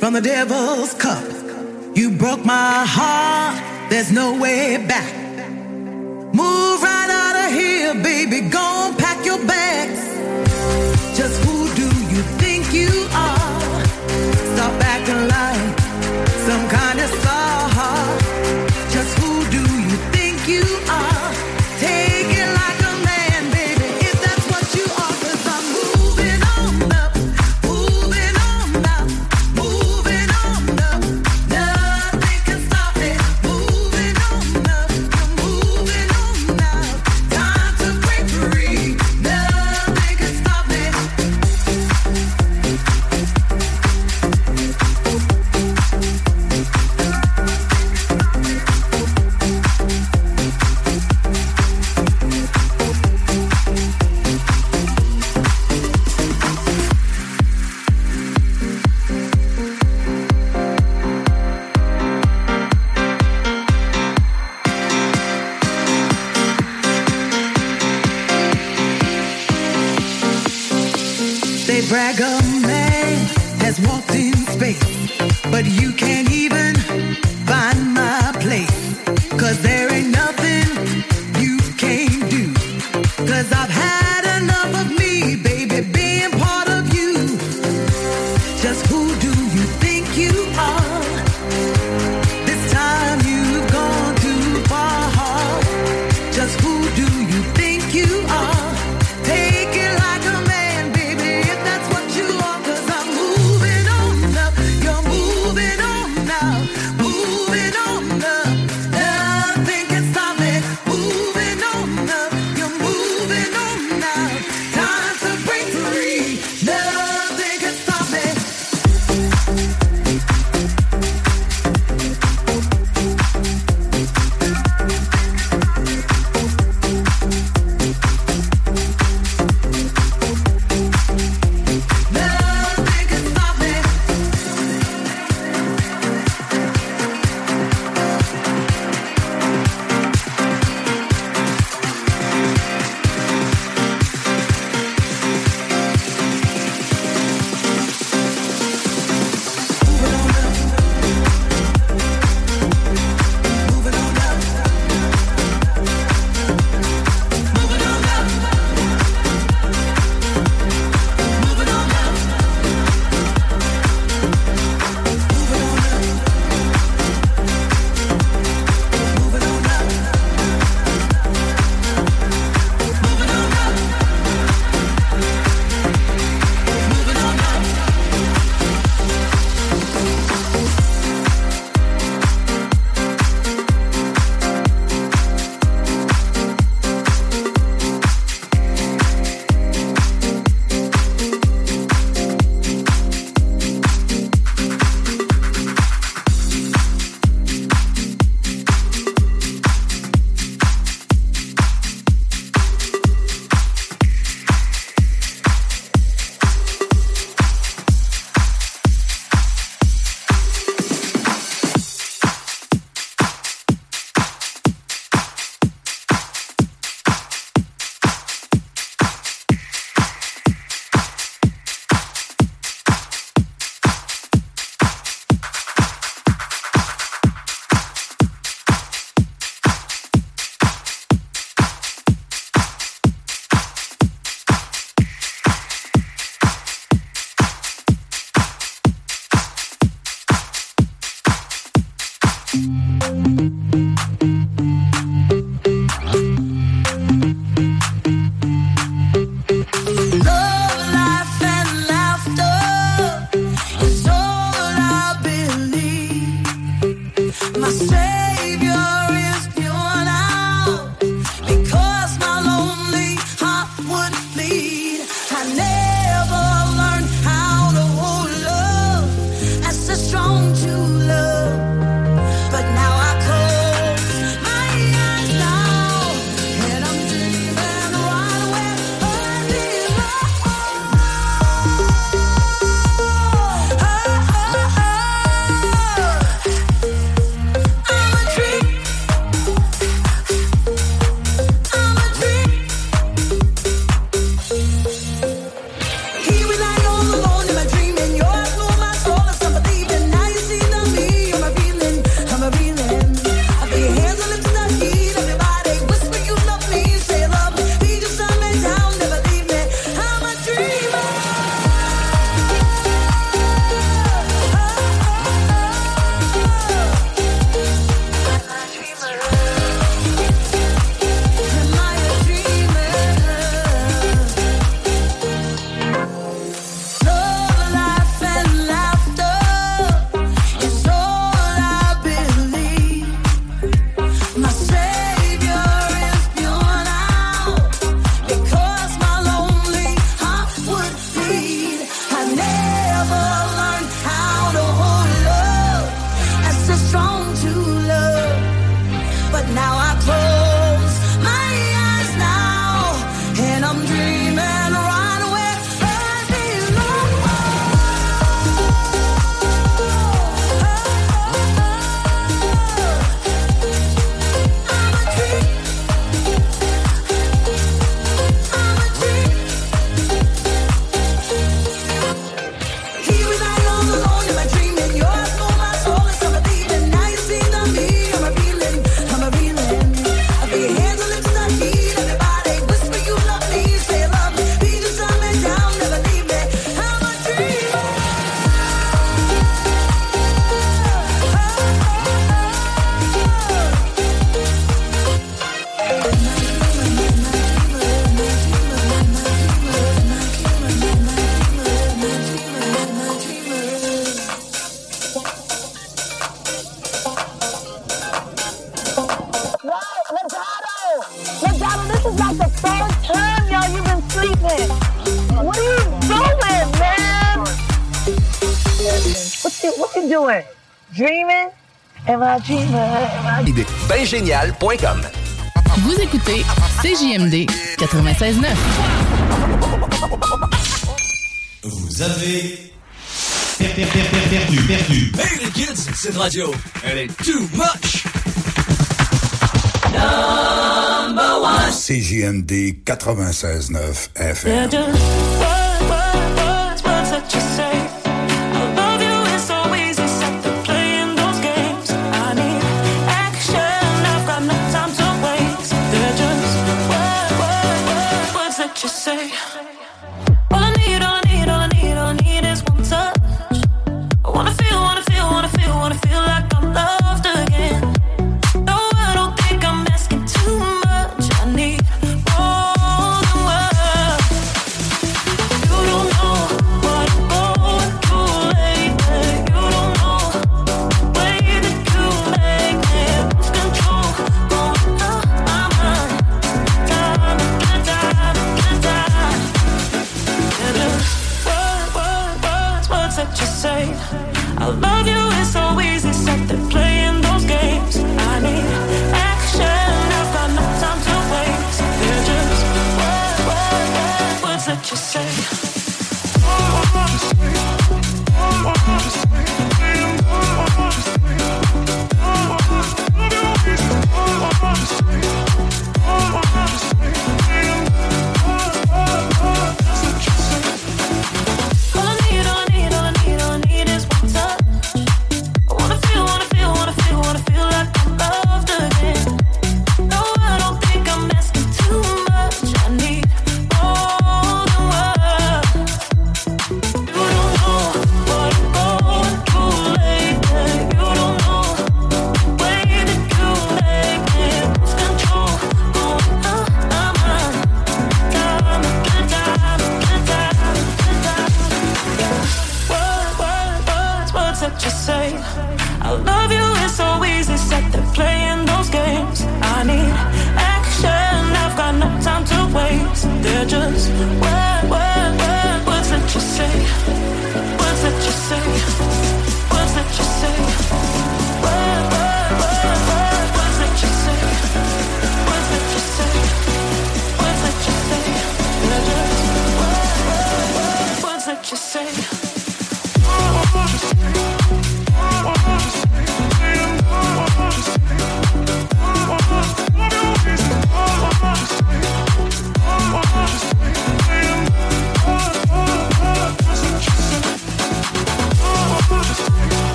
from the devil's cup. You broke my heart. There's no way Bingénial.com Vous écoutez CJMD 96.9. Vous avez perdu, perdu, perdu. Hey les kids, cette radio, elle est too much. Number one. CJMD 96.9 FM.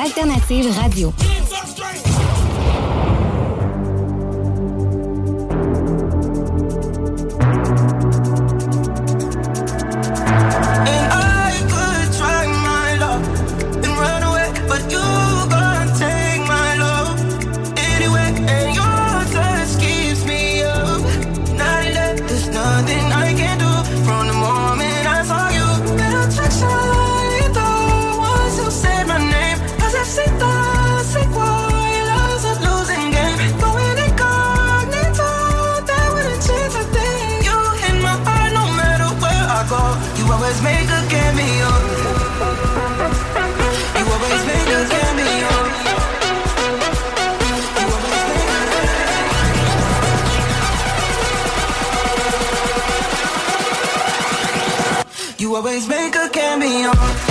L'alternative radio. Always make a cameo.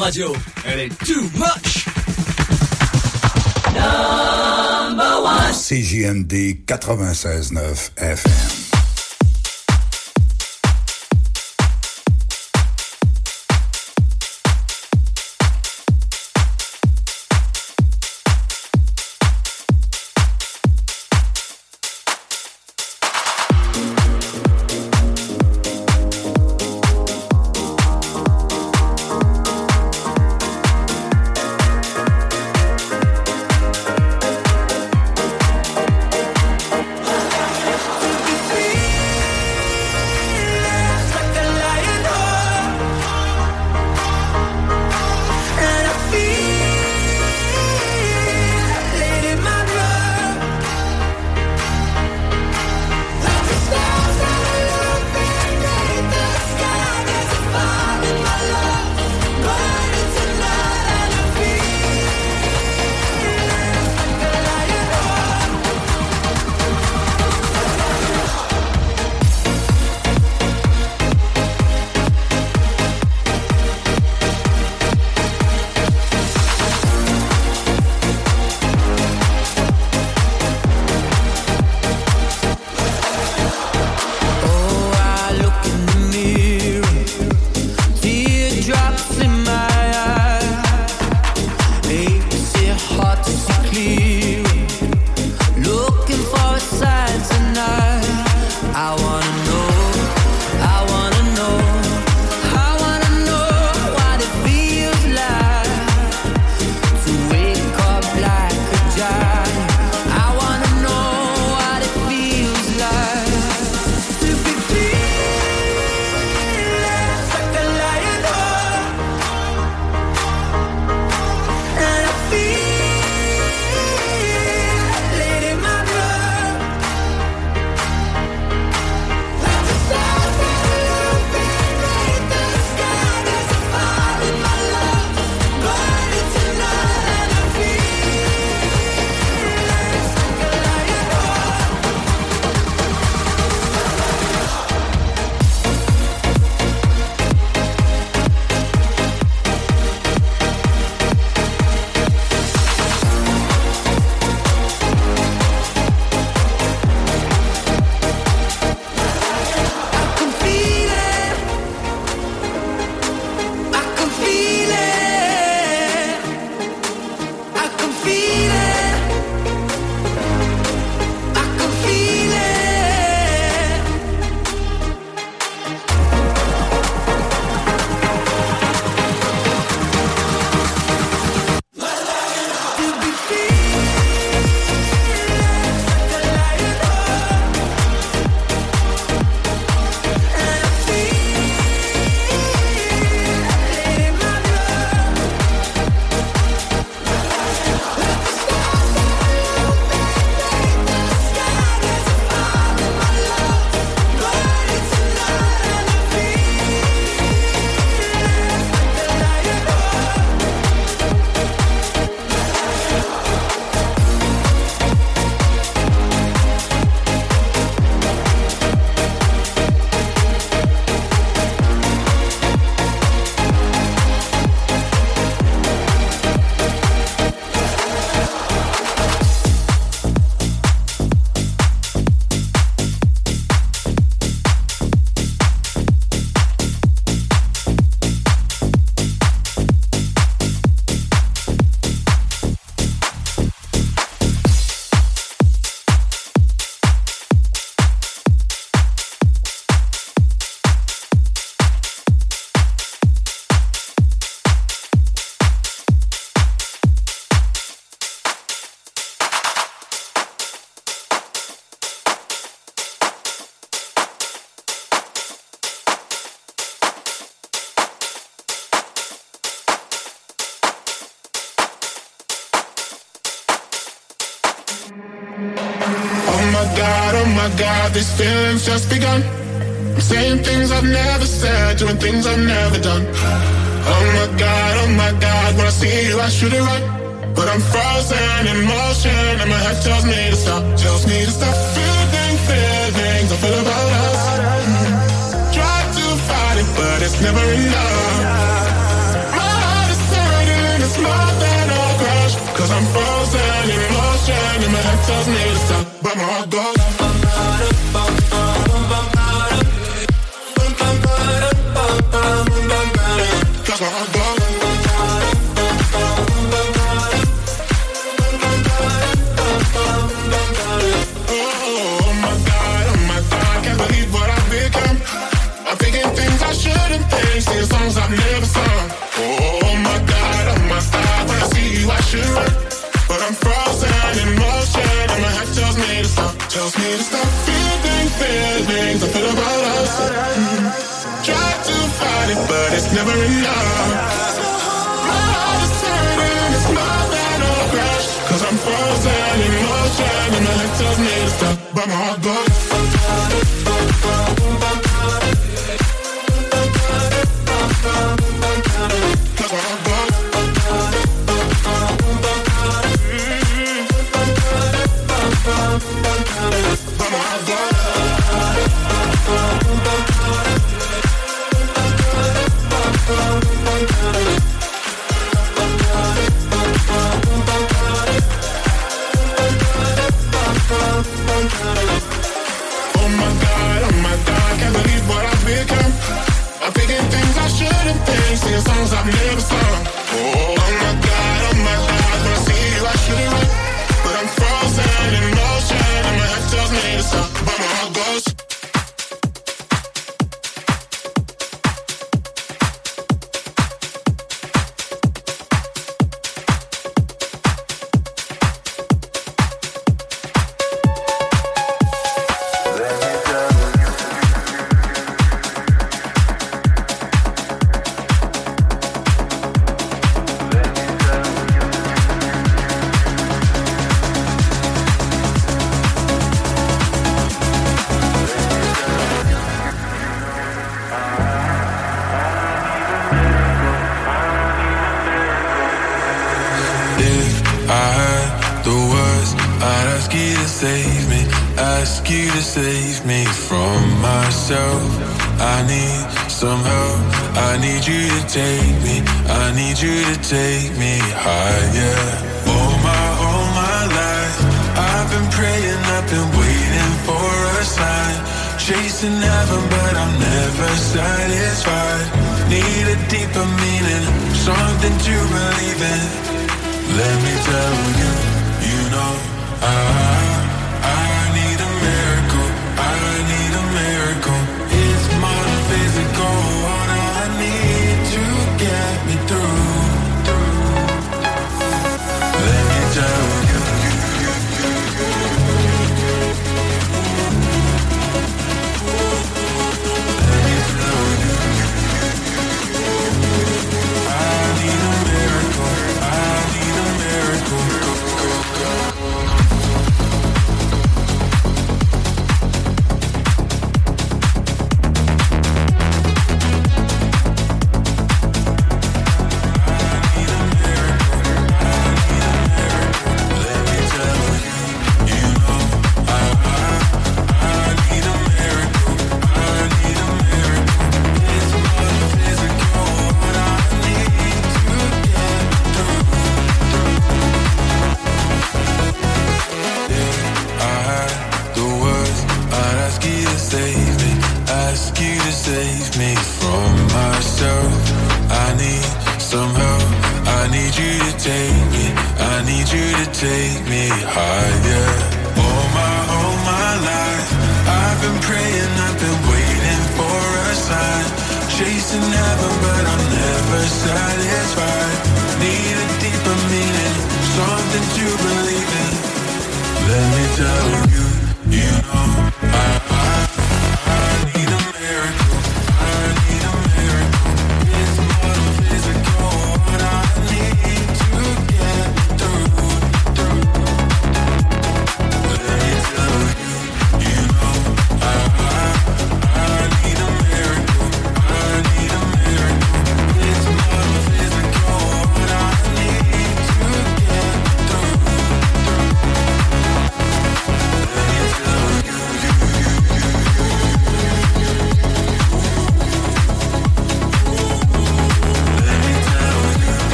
radio, elle est too much. Number one. CJMD 96.9 FM.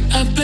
Me. I've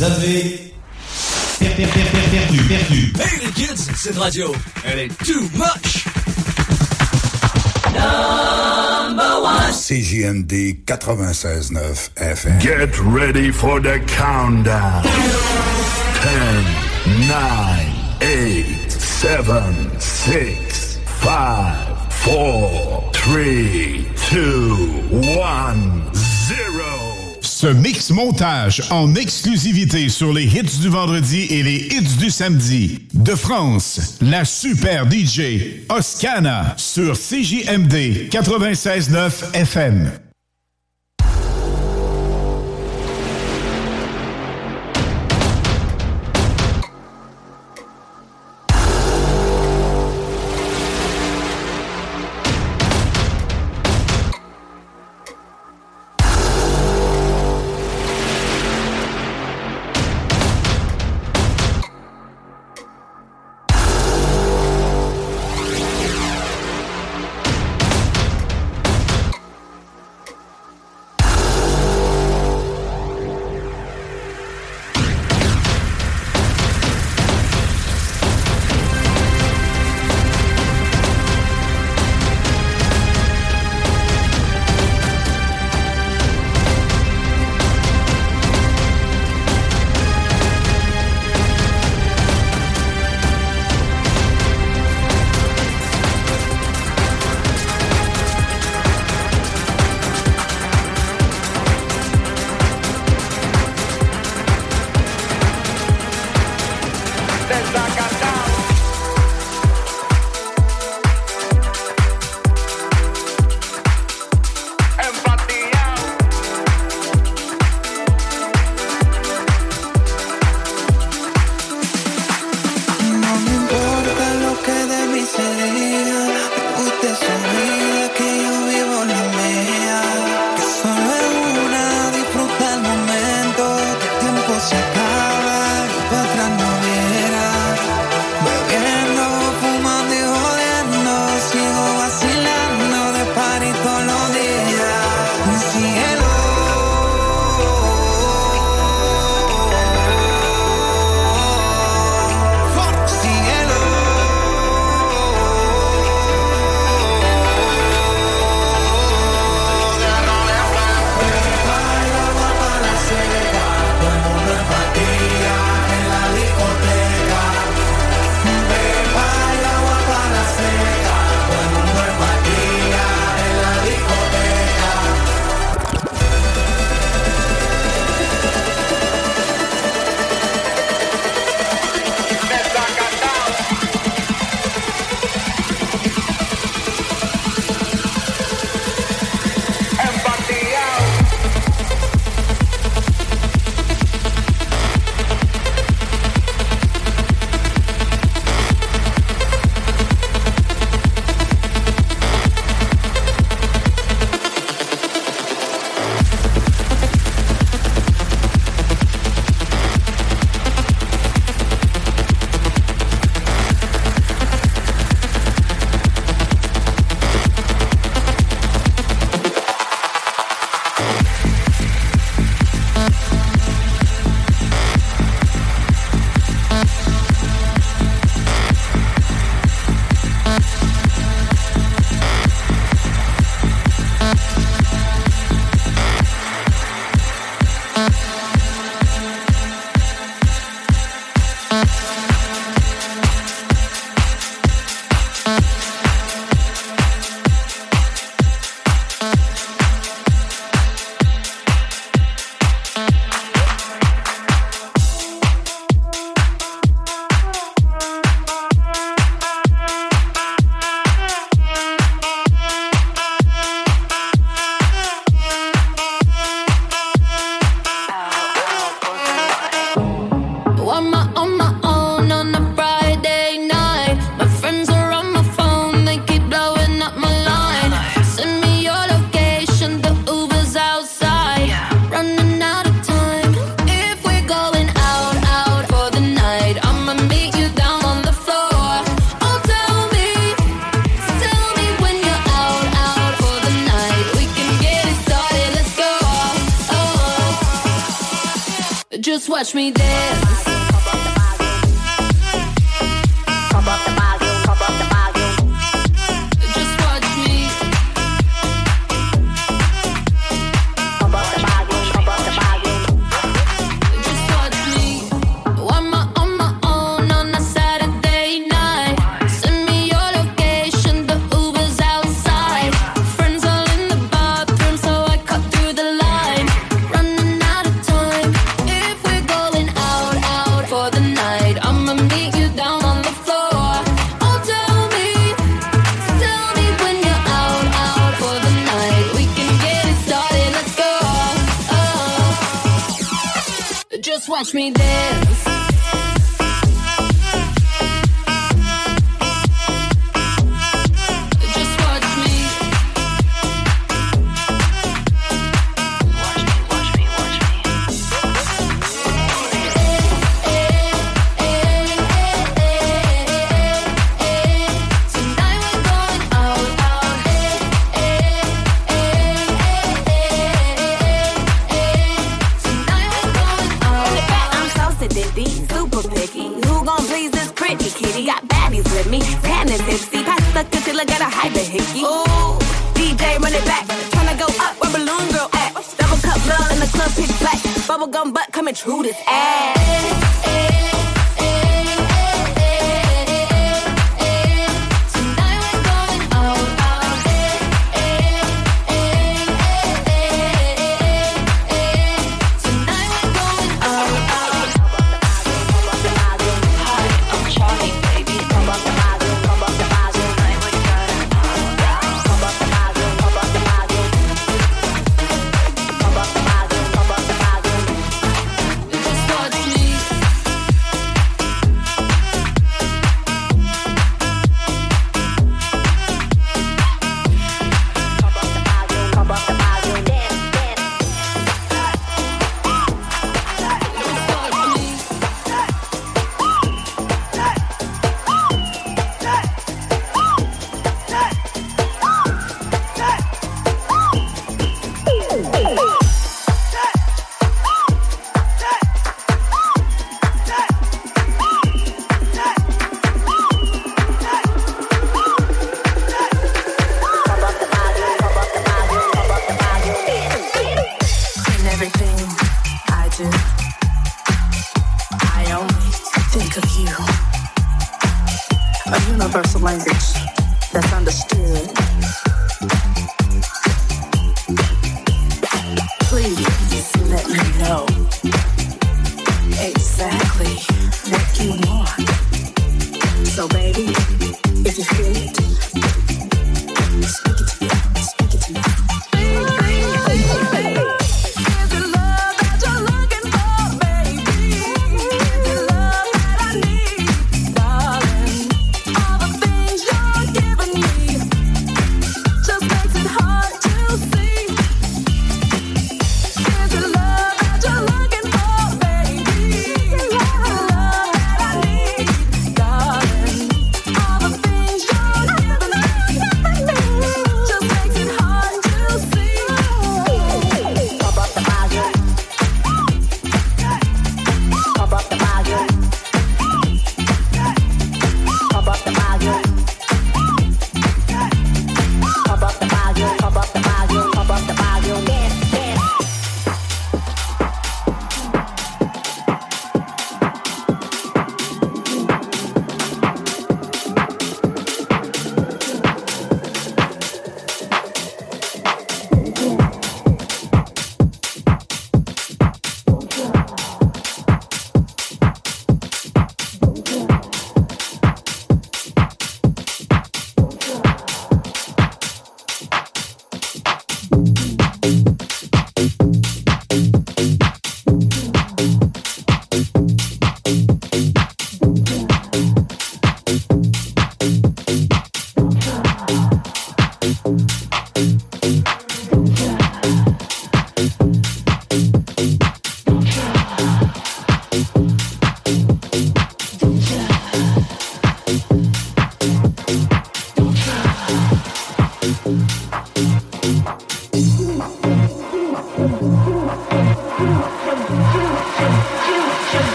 Vous avez per- per- per- per- perdu, perdu. Hey les kids, cette radio, elle est too much. CJMD 96.9 FM. Get ready for the countdown. 10, 9, 8, 7, 6, 5, 4, 3, 2, 1, 0. Ce mix montage en exclusivité sur les hits du vendredi et les hits du samedi. De France, la super DJ Oscana sur CJMD 96.9 FM.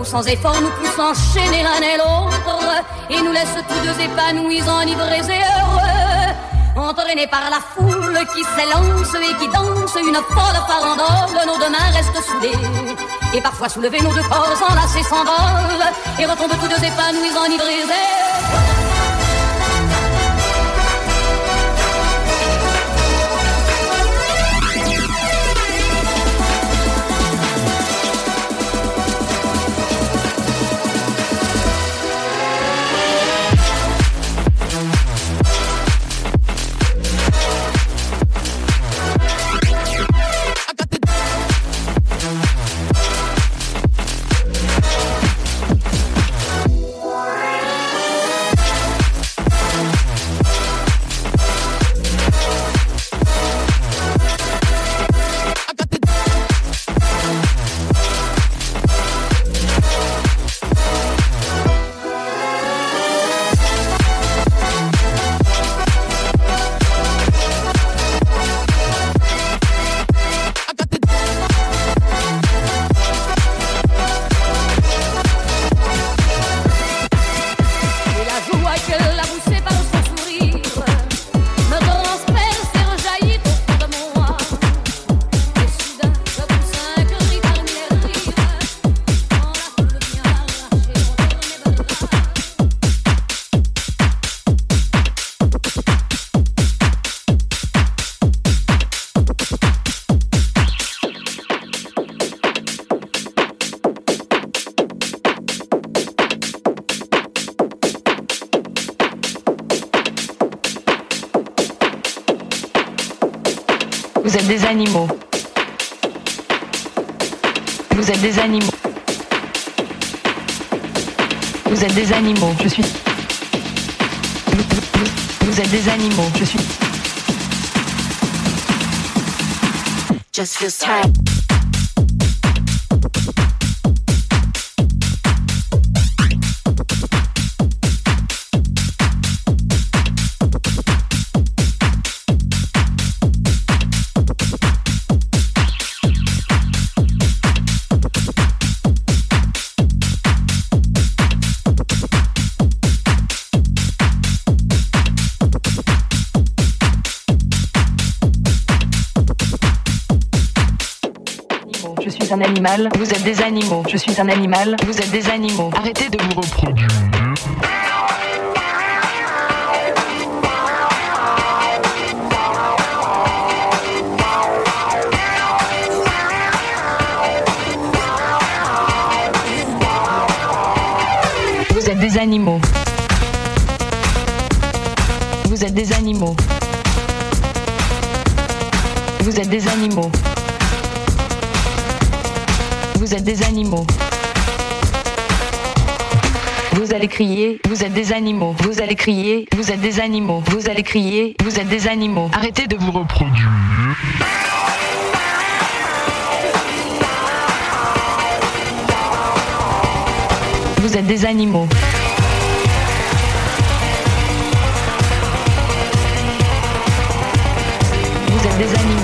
Et sans effort nous pousse enchaîner l'un et l'autre, et nous laisse tous deux épanouis, enivrés et heureux. Entraînés par la foule qui s'élance et qui danse une folle farandole, nos deux mains restent soudées. Et parfois soulevés, nos deux corps enlacés s'envolent, et retombent tous deux épanouis, enivrés et Je suis. Just feels tight. Vous êtes des animaux. Je suis un animal. Vous êtes des animaux. Arrêtez de vous reproduire. Vous êtes des animaux. Vous êtes des animaux. Vous êtes des animaux. Vous êtes des animaux. Vous allez crier, vous êtes des animaux. Vous allez crier, vous êtes des animaux. Vous allez crier, vous êtes des animaux. Arrêtez de vous reproduire. Vous êtes des animaux. Vous êtes des animaux.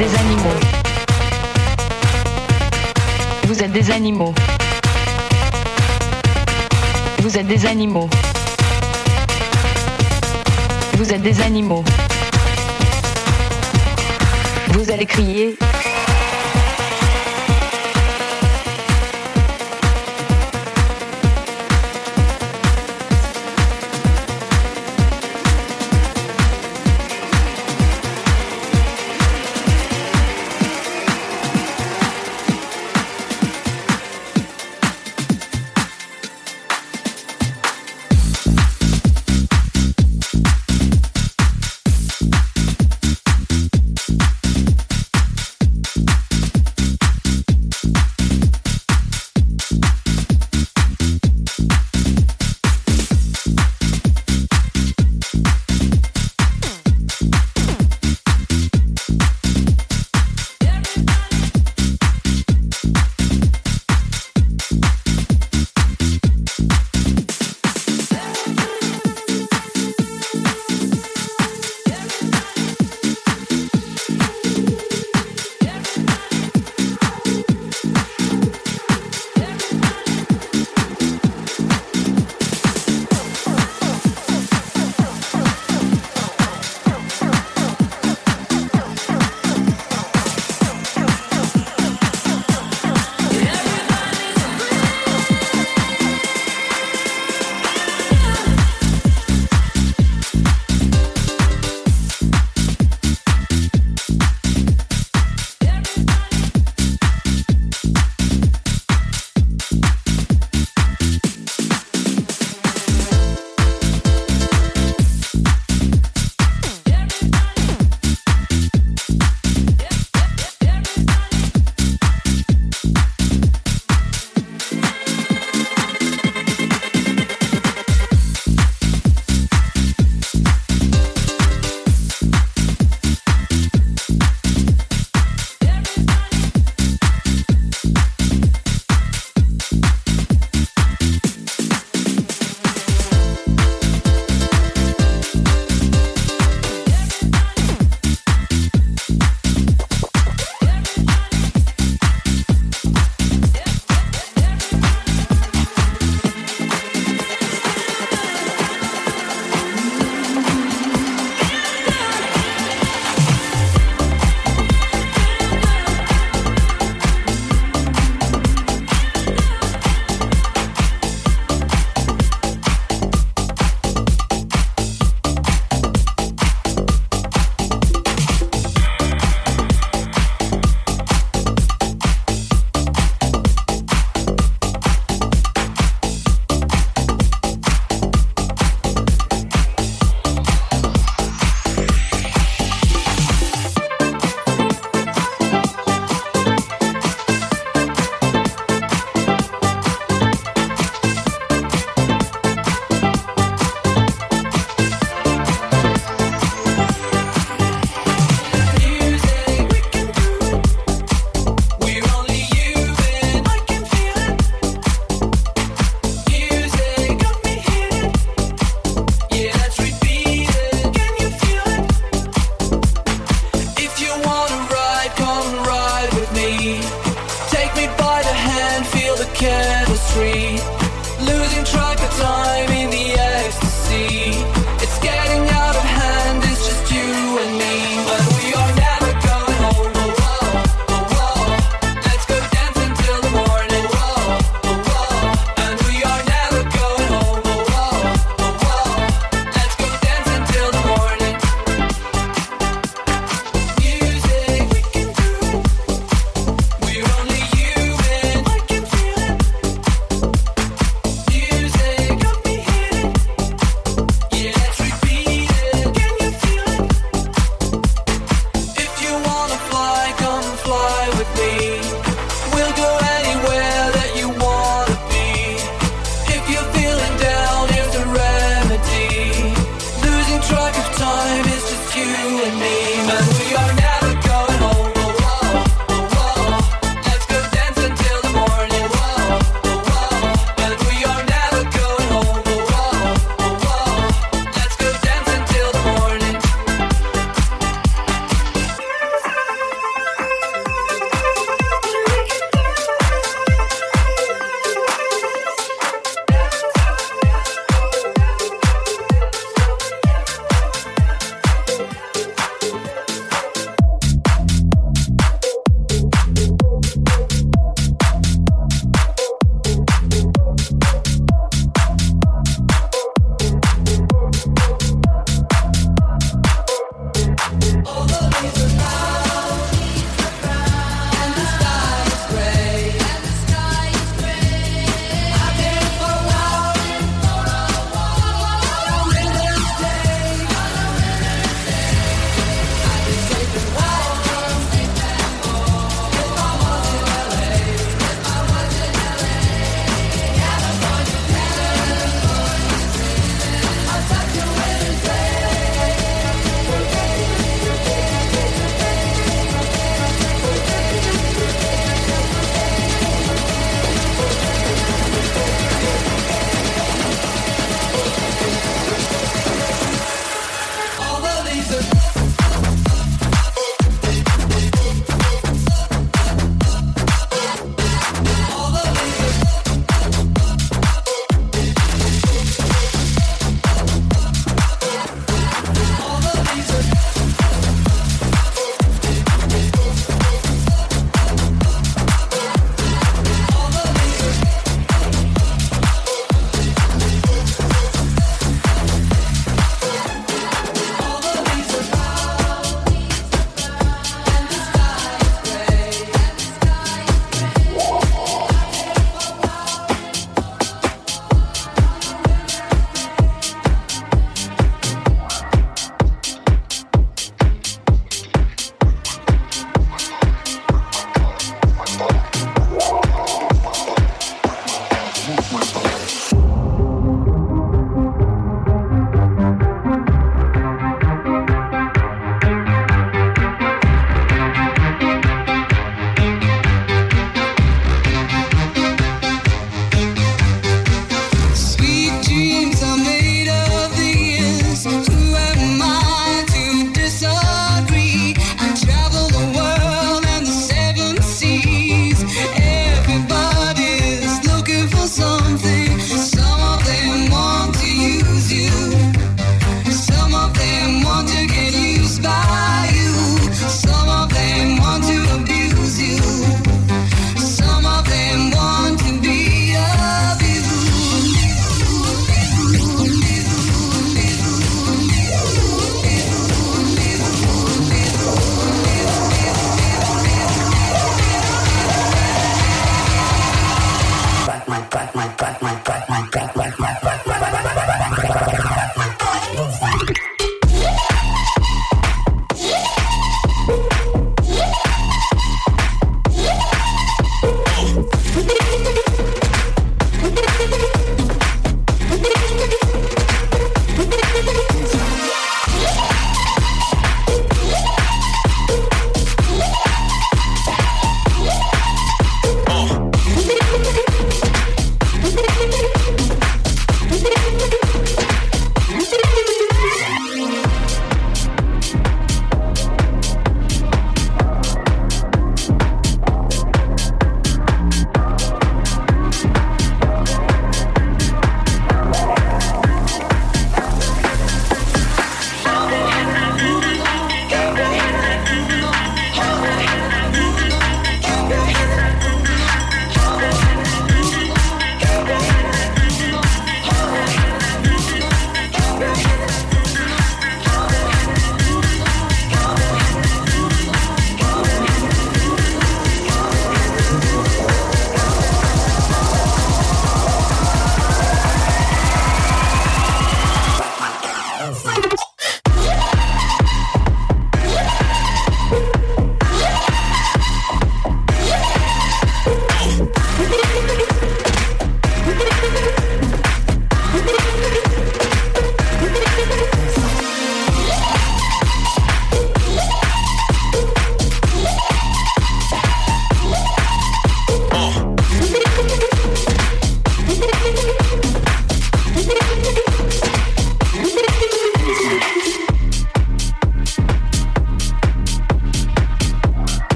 Des animaux. Vous êtes des animaux. Vous êtes des animaux. Vous êtes des animaux. Vous allez crier.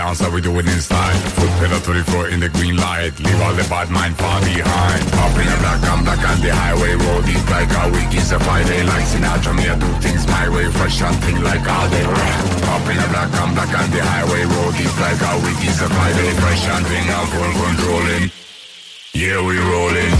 dance we do it inside. Foot pedal to the floor in the green light. Leave all the bad mind far behind. Up in the black, I'm black on the highway Roll deep like a week is a Friday Like Sinatra, me I do things my way Fresh and thing like all day. Up in the black, I'm black on the highway Roll deep like a week is a Friday Fresh and thing, I'm full controlling. Yeah, we rolling.